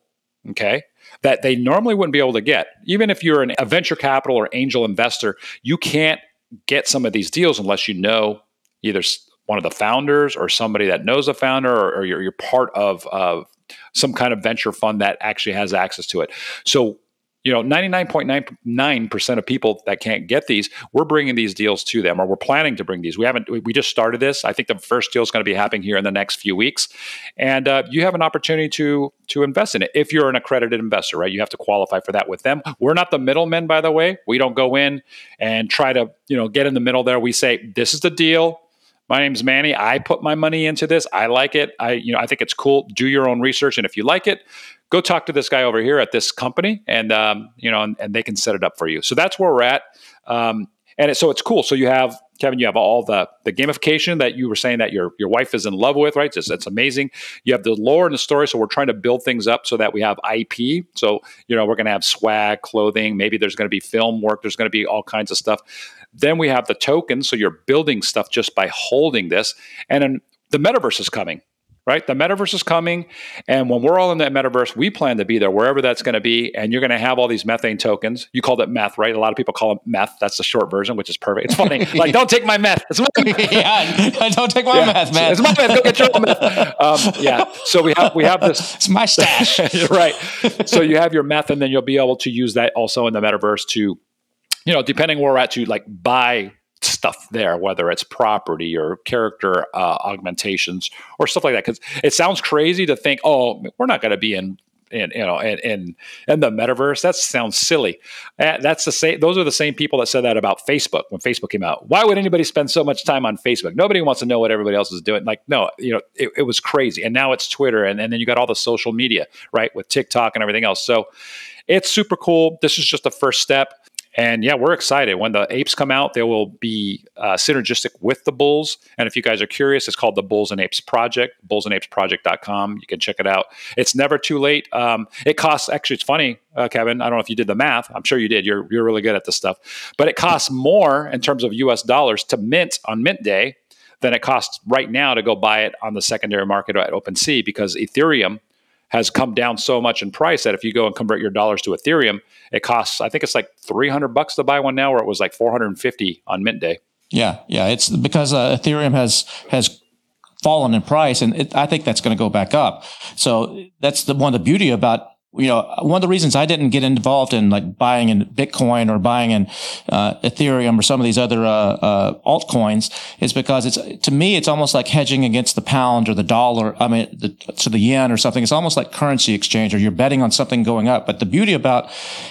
okay that they normally wouldn't be able to get. Even if you're an, a venture capital or angel investor you can't get some of these deals unless you know either one of the founders or somebody that knows a founder or, or you're, you're part of, of some kind of venture fund that actually has access to it. So you know 99.99% of people that can't get these we're bringing these deals to them or we're planning to bring these. We haven't we just started this. I think the first deal is going to be happening here in the next few weeks. And uh, you have an opportunity to to invest in it if you're an accredited investor right? You have to qualify for that with them. We're not the middlemen by the way. We don't go in and try to you know get in the middle there. We say this is the deal my name's Manny. I put my money into this. I like it. I, you know, I think it's cool. Do your own research, and if you like it, go talk to this guy over here at this company, and um, you know, and, and, they can set it up for you. So that's where we're at. Um, and it, so it's cool. So you have Kevin, you have all the the gamification that you were saying that your your wife is in love with, right? It's amazing. You have the lore and the story. So we're trying to build things up so that we have IP. So you know we're going to have swag, clothing. Maybe there's going to be film work. There's going to be all kinds of stuff. Then we have the token. So you're building stuff just by holding this. And then the metaverse is coming, right? The metaverse is coming. And when we're all in that metaverse, we plan to be there wherever that's going to be. And you're going to have all these methane tokens. You called it meth, right? A lot of people call it meth. That's the short version, which is perfect. It's funny. like, don't take my meth. It's my yeah, don't take my yeah. meth, man. It's my meth. Go get your meth. Um, yeah. So we have we have this. It's my stash. right. So you have your meth, and then you'll be able to use that also in the metaverse to you know, depending where we're at to like buy stuff there, whether it's property or character uh, augmentations or stuff like that. Because it sounds crazy to think, oh, we're not going to be in. In you know, in, in in the metaverse, that sounds silly. That's the same. Those are the same people that said that about Facebook when Facebook came out. Why would anybody spend so much time on Facebook? Nobody wants to know what everybody else is doing. Like, no, you know, it, it was crazy. And now it's Twitter, and, and then you got all the social media, right, with TikTok and everything else. So it's super cool. This is just the first step and yeah, we're excited. When the apes come out, they will be uh, synergistic with the bulls. And if you guys are curious, it's called the Bulls and Apes Project, bullsandapesproject.com. You can check it out. It's never too late. Um, it costs, actually, it's funny, uh, Kevin. I don't know if you did the math. I'm sure you did. You're, you're really good at this stuff. But it costs more in terms of US dollars to mint on mint day than it costs right now to go buy it on the secondary market at OpenSea because Ethereum has come down so much in price that if you go and convert your dollars to Ethereum, it costs I think it's like 300 bucks to buy one now, where it was like 450 on mint day. Yeah, yeah, it's because uh, Ethereum has has fallen in price, and it, I think that's going to go back up. So that's the one of the beauty about you know, one of the reasons I didn't get involved in like buying in Bitcoin or buying in uh, Ethereum or some of these other uh, uh, altcoins is because it's to me it's almost like hedging against the pound or the dollar. I mean, the, to the yen or something. It's almost like currency exchange, or you're betting on something going up. But the beauty about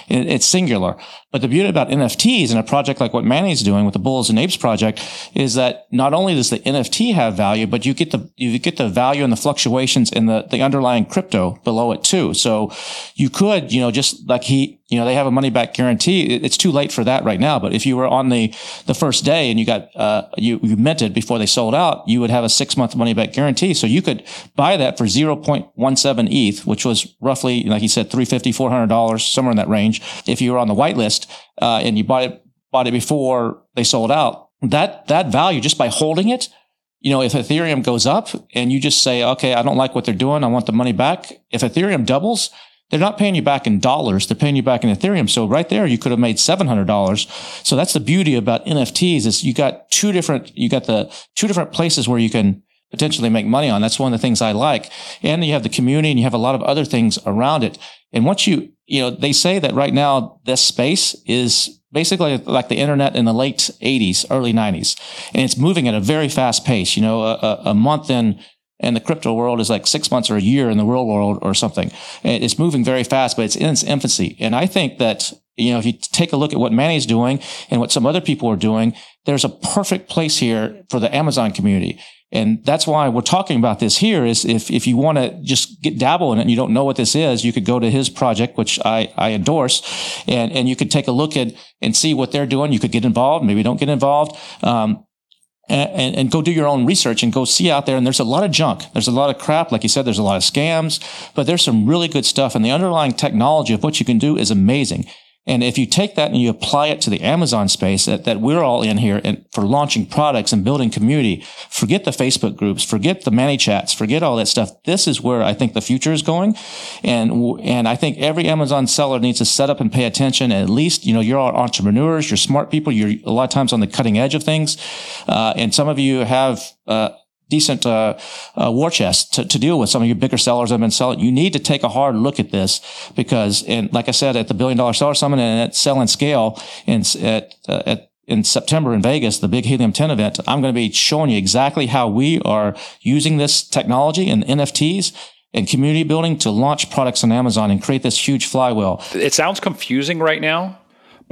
it, it's singular. But the beauty about NFTs and a project like what Manny's doing with the Bulls and Apes project is that not only does the NFT have value, but you get the you get the value and the fluctuations in the the underlying crypto below it too. So you could, you know, just like he, you know, they have a money back guarantee. It's too late for that right now. But if you were on the the first day and you got uh, you you minted before they sold out, you would have a six month money back guarantee. So you could buy that for zero point one seven ETH, which was roughly, like you said, three fifty, four hundred dollars, somewhere in that range. If you were on the whitelist uh, and you bought it bought it before they sold out, that that value just by holding it you know, if Ethereum goes up and you just say, okay, I don't like what they're doing. I want the money back. If Ethereum doubles, they're not paying you back in dollars. They're paying you back in Ethereum. So right there, you could have made $700. So that's the beauty about NFTs is you got two different, you got the two different places where you can potentially make money on. That's one of the things I like. And you have the community and you have a lot of other things around it. And once you, you know, they say that right now this space is basically like the internet in the late 80s, early 90s. And it's moving at a very fast pace. You know, a, a month in and the crypto world is like six months or a year in the real world or something. It's moving very fast, but it's in its infancy. And I think that, you know, if you take a look at what Manny's doing and what some other people are doing, there's a perfect place here for the Amazon community. And that's why we're talking about this here is if, if you want to just get dabble in it and you don't know what this is, you could go to his project, which I, I endorse and, and you could take a look at and see what they're doing. You could get involved. Maybe don't get involved. Um, and, and, go do your own research and go see out there. And there's a lot of junk. There's a lot of crap. Like you said, there's a lot of scams, but there's some really good stuff. And the underlying technology of what you can do is amazing. And if you take that and you apply it to the Amazon space that, that we're all in here and for launching products and building community, forget the Facebook groups, forget the ManyChats, forget all that stuff. This is where I think the future is going. And, and I think every Amazon seller needs to set up and pay attention. At least, you know, you're all entrepreneurs, you're smart people, you're a lot of times on the cutting edge of things. Uh, and some of you have, uh, decent uh, uh, war chest to, to, deal with. Some of your bigger sellers have been selling. You need to take a hard look at this because, and like I said, at the Billion Dollar Seller Summit and at Sell and Scale in, at, uh, at in September in Vegas, the big Helium 10 event, I'm going to be showing you exactly how we are using this technology and NFTs and community building to launch products on Amazon and create this huge flywheel. It sounds confusing right now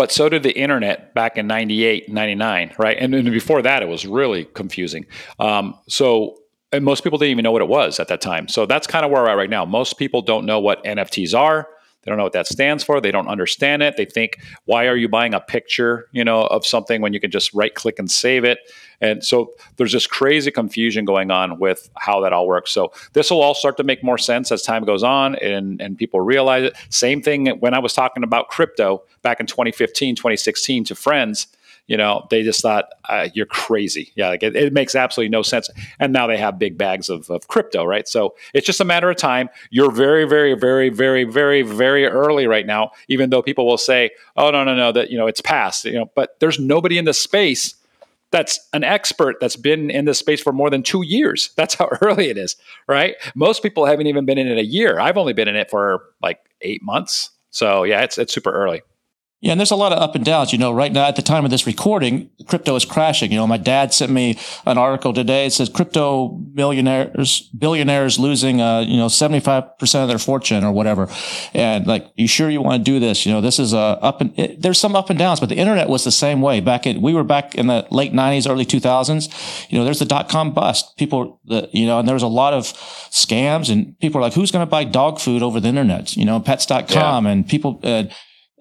but so did the internet back in 98, 99, right? And, and before that, it was really confusing. Um, so and most people didn't even know what it was at that time. So that's kind of where we're at right now. Most people don't know what NFTs are. They don't know what that stands for. They don't understand it. They think, why are you buying a picture, you know, of something when you can just right click and save it? And so there's this crazy confusion going on with how that all works. So this will all start to make more sense as time goes on and, and people realize it. Same thing when I was talking about crypto back in 2015, 2016 to friends you know, they just thought uh, you're crazy. Yeah, like it, it, makes absolutely no sense. And now they have big bags of, of crypto, right? So it's just a matter of time. You're very, very, very, very, very, very early right now. Even though people will say, "Oh, no, no, no, that you know it's past," you know, but there's nobody in the space that's an expert that's been in this space for more than two years. That's how early it is, right? Most people haven't even been in it a year. I've only been in it for like eight months. So yeah, it's it's super early. Yeah, and there's a lot of up and downs. You know, right now at the time of this recording, crypto is crashing. You know, my dad sent me an article today. It says crypto millionaires, billionaires losing, uh, you know, 75% of their fortune or whatever. And like, you sure you want to do this? You know, this is a uh, up and it, there's some up and downs, but the internet was the same way back in, we were back in the late nineties, early 2000s. You know, there's the dot com bust. People, the, you know, and there was a lot of scams and people are like, who's going to buy dog food over the internet? You know, pets.com yeah. and people, uh,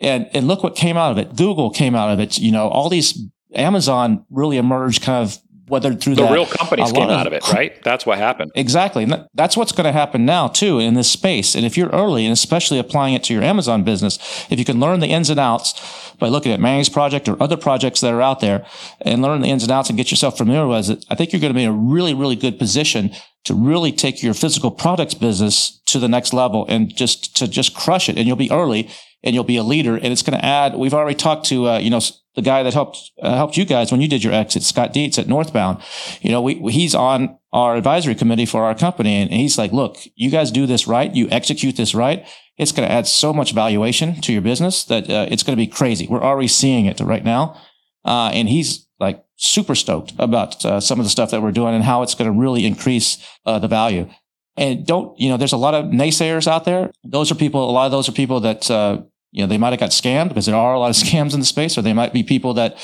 and, and look what came out of it. Google came out of it. You know, all these Amazon really emerged kind of whether through the that, real companies came out of it, right? That's what happened. Exactly. And that's what's going to happen now too in this space. And if you're early and especially applying it to your Amazon business, if you can learn the ins and outs by looking at Manny's project or other projects that are out there and learn the ins and outs and get yourself familiar with it, I think you're going to be in a really, really good position to really take your physical products business to the next level and just to just crush it. And you'll be early and you'll be a leader. And it's going to add. We've already talked to uh, you know the guy that helped uh, helped you guys when you did your exit, Scott Dietz at Northbound. You know, we, he's on our advisory committee for our company, and he's like, "Look, you guys do this right. You execute this right. It's going to add so much valuation to your business that uh, it's going to be crazy. We're already seeing it right now." Uh, and he's like super stoked about uh, some of the stuff that we're doing and how it's going to really increase uh, the value. And don't, you know, there's a lot of naysayers out there. Those are people, a lot of those are people that, uh, you know, they might have got scammed because there are a lot of scams in the space, or they might be people that,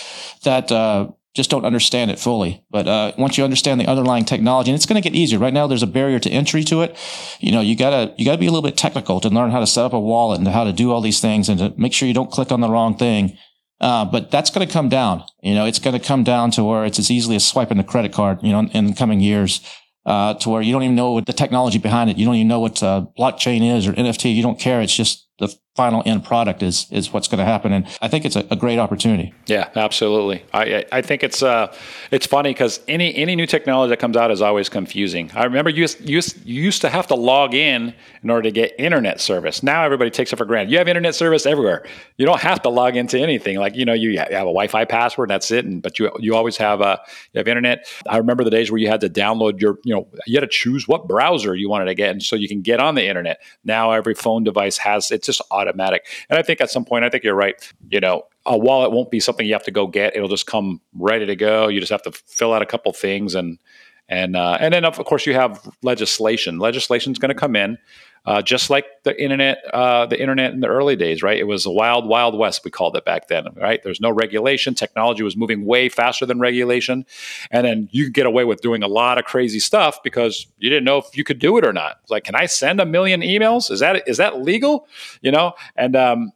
that, uh, just don't understand it fully. But uh, once you understand the underlying technology, and it's going to get easier. Right now, there's a barrier to entry to it. You know, you gotta you gotta be a little bit technical to learn how to set up a wallet and how to do all these things, and to make sure you don't click on the wrong thing. Uh, but that's going to come down. You know, it's going to come down to where it's as easily as swiping the credit card. You know, in, in the coming years, uh, to where you don't even know what the technology behind it. You don't even know what uh, blockchain is or NFT. You don't care. It's just the final end product is is what's going to happen. And I think it's a, a great opportunity. Yeah, absolutely. I I think it's uh it's funny because any any new technology that comes out is always confusing. I remember you used, you used to have to log in in order to get internet service. Now everybody takes it for granted. You have internet service everywhere. You don't have to log into anything. Like you know you have a Wi-Fi password. That's it. And but you you always have a uh, you have internet. I remember the days where you had to download your you know you had to choose what browser you wanted to get, and so you can get on the internet. Now every phone device has it's just automatic. And I think at some point, I think you're right. You know, a wallet won't be something you have to go get. It'll just come ready to go. You just have to fill out a couple things and and uh, and then of course you have legislation. Legislation is going to come in, uh, just like the internet. Uh, the internet in the early days, right? It was a wild, wild west. We called it back then, right? There's no regulation. Technology was moving way faster than regulation, and then you get away with doing a lot of crazy stuff because you didn't know if you could do it or not. Like, can I send a million emails? Is that is that legal? You know, and um,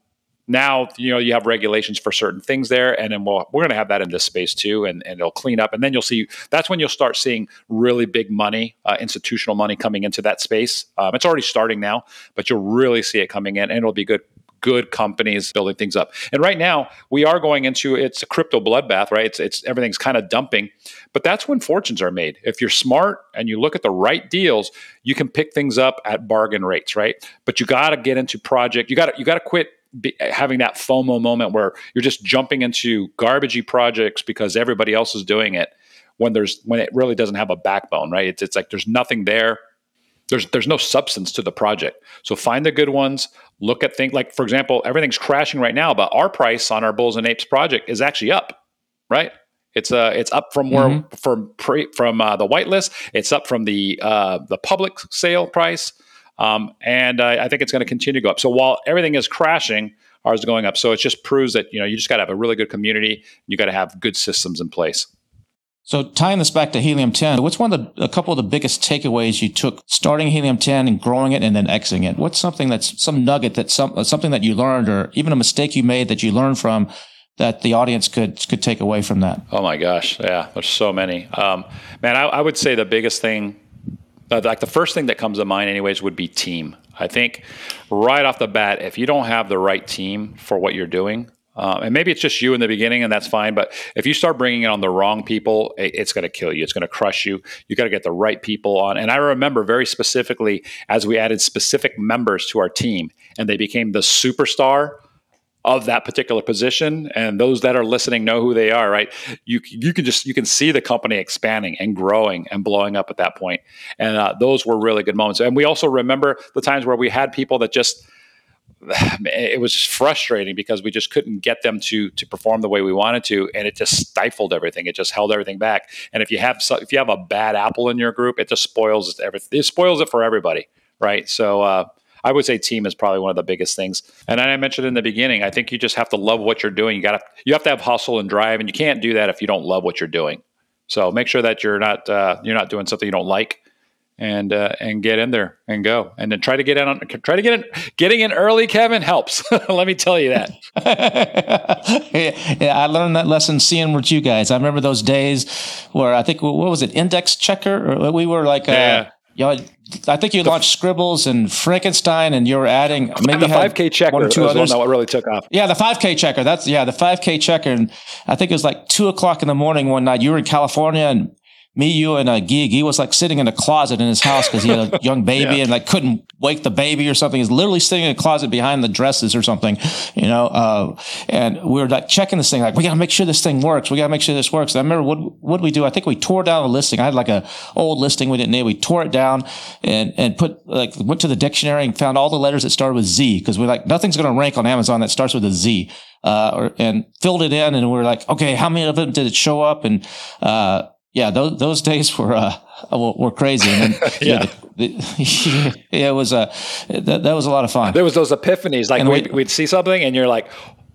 now you know you have regulations for certain things there and then we'll, we're going to have that in this space too and, and it'll clean up and then you'll see that's when you'll start seeing really big money uh, institutional money coming into that space um, it's already starting now but you'll really see it coming in and it'll be good good companies building things up. And right now, we are going into it's a crypto bloodbath, right? It's, it's everything's kind of dumping, but that's when fortunes are made. If you're smart and you look at the right deals, you can pick things up at bargain rates, right? But you got to get into project. You got to you got to quit be, having that FOMO moment where you're just jumping into garbagey projects because everybody else is doing it when there's when it really doesn't have a backbone, right? It's, it's like there's nothing there. There's there's no substance to the project. So find the good ones. Look at things like, for example, everything's crashing right now, but our price on our Bulls and Apes project is actually up, right? It's uh it's up from where mm-hmm. from pre, from uh, the whitelist. It's up from the uh, the public sale price. Um, and I, I think it's going to continue to go up. So while everything is crashing, ours is going up. So it just proves that you know you just got to have a really good community. You got to have good systems in place. So tying this back to Helium 10, what's one of the, a couple of the biggest takeaways you took starting Helium 10 and growing it and then exiting it? What's something that's some nugget that some, something that you learned or even a mistake you made that you learned from that the audience could, could take away from that? Oh my gosh. Yeah. There's so many. Um, man, I, I would say the biggest thing uh, like the first thing that comes to mind, anyways, would be team. I think right off the bat, if you don't have the right team for what you're doing, uh, and maybe it's just you in the beginning, and that's fine. But if you start bringing on the wrong people, it, it's going to kill you. It's going to crush you. You got to get the right people on. And I remember very specifically as we added specific members to our team, and they became the superstar of that particular position and those that are listening know who they are right? You you can just you can see the company expanding and growing and blowing up at that point. And uh, those were really good moments. And we also remember the times where we had people that just it was just frustrating because we just couldn't get them to to perform the way we wanted to and it just stifled everything. It just held everything back. And if you have if you have a bad apple in your group it just spoils everything it spoils it for everybody right? So uh, I would say team is probably one of the biggest things. And I mentioned in the beginning, I think you just have to love what you're doing. You got to you have to have hustle and drive, and you can't do that if you don't love what you're doing. So make sure that you're not uh, you're not doing something you don't like, and uh, and get in there and go, and then try to get in on try to get in. Getting in early, Kevin helps. Let me tell you that. yeah, I learned that lesson seeing with you guys. I remember those days where I think what was it, index checker, or we were like. Uh, yeah you know, I think you launched Scribbles and Frankenstein, and you were adding maybe the five K checker one or two others. One that really took off. Yeah, the five K checker. That's yeah, the five K checker. And I think it was like two o'clock in the morning one night. You were in California, and me, you, and uh, Guy. Guy was like sitting in a closet in his house because he had a young baby yeah. and like couldn't wake the baby or something. He's literally sitting in a closet behind the dresses or something, you know. Uh, and we were like checking this thing, like we got to make sure this thing works. We got to make sure this works. And I remember what what we do. I think we tore down a listing. I had like a old listing we didn't need. We tore it down and and put like went to the dictionary and found all the letters that started with Z because we're like nothing's going to rank on Amazon that starts with a Z. Uh, or, and filled it in, and we are like, okay, how many of them did it show up? And uh, yeah, those those days were uh, were crazy. And then, yeah, the, the, yeah, it was a uh, that, that was a lot of fun. There was those epiphanies, like we'd, we'd see something, and you're like,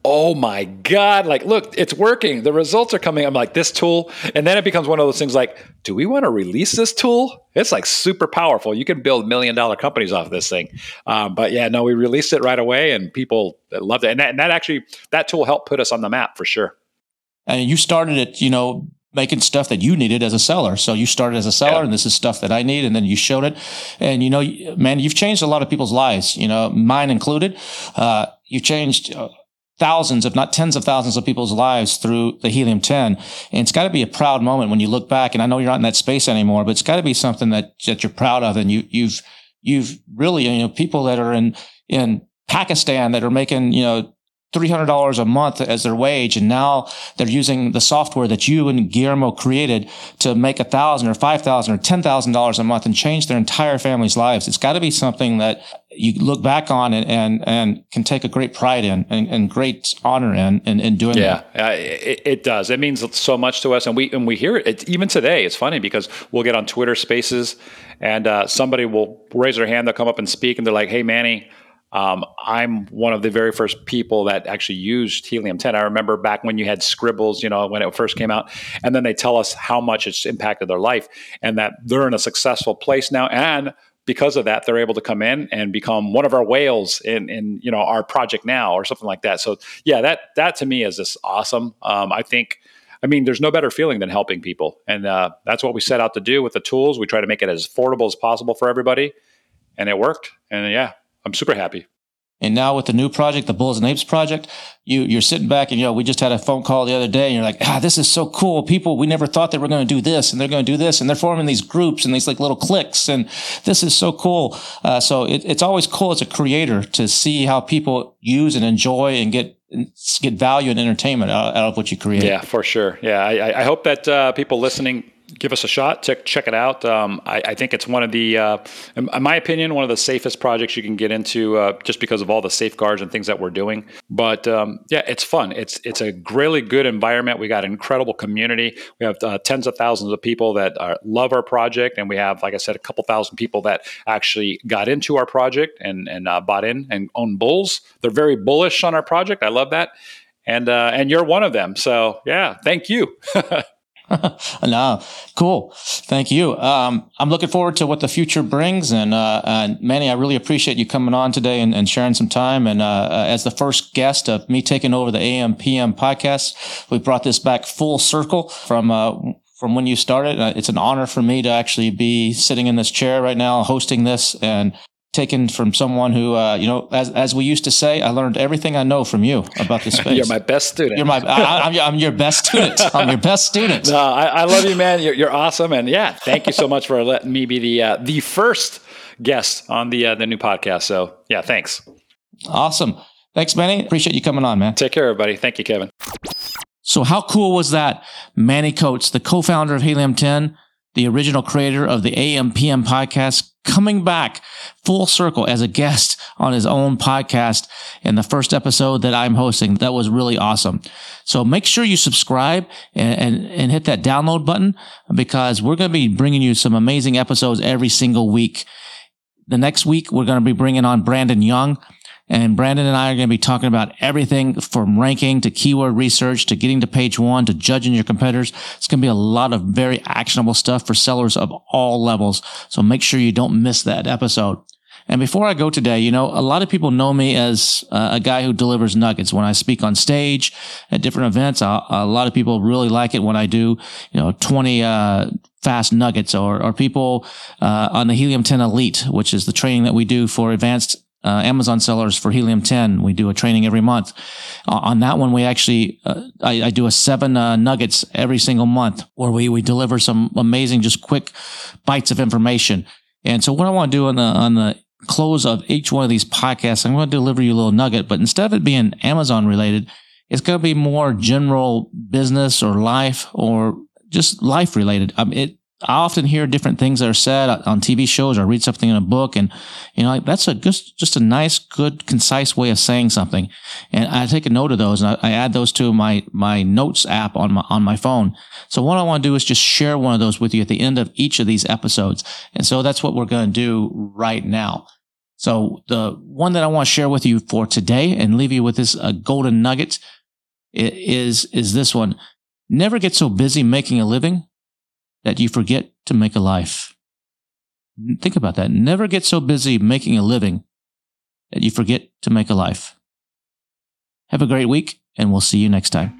oh my god like look it's working. The results are coming. I'm like this tool and then it becomes one of those things like do we want to release this tool? It's like super powerful. You can build million dollar companies off this thing. Um, but yeah no we released it right away and people loved it. And that, and that actually that tool helped put us on the map for sure. And you started it you know making stuff that you needed as a seller. So you started as a seller yeah. and this is stuff that I need. And then you showed it. And you know, man, you've changed a lot of people's lives, you know, mine included. Uh, you changed uh, thousands, if not tens of thousands of people's lives through the helium 10. And it's got to be a proud moment when you look back. And I know you're not in that space anymore, but it's got to be something that, that you're proud of. And you, you've, you've really, you know, people that are in, in Pakistan that are making, you know, $300 a month as their wage. And now they're using the software that you and Guillermo created to make a thousand or five thousand or ten thousand dollars a month and change their entire family's lives. It's got to be something that you look back on and, and, and can take a great pride in and, and great honor in, in, in doing yeah, uh, it, it, does. It means so much to us. And we, and we hear it. It's, even today, it's funny because we'll get on Twitter spaces and uh, somebody will raise their hand. They'll come up and speak and they're like, Hey, Manny, um, I'm one of the very first people that actually used helium 10. I remember back when you had scribbles, you know, when it first came out, and then they tell us how much it's impacted their life and that they're in a successful place now. And because of that, they're able to come in and become one of our whales in, in you know, our project now or something like that. So yeah, that, that to me is just awesome. Um, I think, I mean, there's no better feeling than helping people. And uh, that's what we set out to do with the tools. We try to make it as affordable as possible for everybody. And it worked. And yeah, I'm super happy. And now with the new project, the Bulls and Apes project, you you're sitting back and you know we just had a phone call the other day and you're like, ah, this is so cool. People we never thought they were going to do this and they're going to do this and they're forming these groups and these like little cliques and this is so cool. Uh, so it, it's always cool as a creator to see how people use and enjoy and get get value and entertainment out, out of what you create. Yeah, for sure. Yeah, I, I hope that uh, people listening give us a shot. Check check it out. Um, I, I, think it's one of the, uh, in my opinion, one of the safest projects you can get into, uh, just because of all the safeguards and things that we're doing. But um, yeah, it's fun. It's it's a really good environment. We got an incredible community. We have uh, tens of thousands of people that are, love our project, and we have, like I said, a couple thousand people that actually got into our project and and uh, bought in and own bulls. They're very bullish on our project. I love that. And uh, and you're one of them. So yeah, thank you. no, cool. Thank you. Um, I'm looking forward to what the future brings. And, uh, and Manny, I really appreciate you coming on today and, and sharing some time. And, uh, uh as the first guest of me taking over the AM PM podcast, we brought this back full circle from, uh, from when you started. Uh, it's an honor for me to actually be sitting in this chair right now, hosting this and taken from someone who, uh, you know, as, as we used to say, I learned everything I know from you about this space. you're my best student. You're my, I, am I'm your best student. I'm your best student. No, I, I love you, man. You're, you're awesome. And yeah, thank you so much for letting me be the, uh, the first guest on the, uh, the new podcast. So yeah, thanks. Awesome. Thanks, Manny. Appreciate you coming on, man. Take care, everybody. Thank you, Kevin. So how cool was that? Manny Coats, the co-founder of Helium 10, the original creator of the AMPM podcast, coming back full circle as a guest on his own podcast in the first episode that I'm hosting. That was really awesome. So make sure you subscribe and, and, and hit that download button because we're going to be bringing you some amazing episodes every single week. The next week, we're going to be bringing on Brandon Young. And Brandon and I are going to be talking about everything from ranking to keyword research to getting to page one to judging your competitors. It's going to be a lot of very actionable stuff for sellers of all levels. So make sure you don't miss that episode. And before I go today, you know, a lot of people know me as uh, a guy who delivers nuggets. When I speak on stage at different events, a lot of people really like it when I do, you know, 20, uh, fast nuggets or, or people, uh, on the Helium 10 Elite, which is the training that we do for advanced uh, Amazon sellers for Helium 10. We do a training every month. Uh, on that one, we actually, uh, I, I, do a seven uh, nuggets every single month where we, we deliver some amazing, just quick bites of information. And so what I want to do on the, on the close of each one of these podcasts, I'm going to deliver you a little nugget, but instead of it being Amazon related, it's going to be more general business or life or just life related. I mean, it, I often hear different things that are said on TV shows or read something in a book. And, you know, like that's a just, just a nice, good, concise way of saying something. And I take a note of those and I, I add those to my, my notes app on my, on my phone. So what I want to do is just share one of those with you at the end of each of these episodes. And so that's what we're going to do right now. So the one that I want to share with you for today and leave you with this uh, golden nugget is, is this one. Never get so busy making a living that you forget to make a life. Think about that. Never get so busy making a living that you forget to make a life. Have a great week, and we'll see you next time.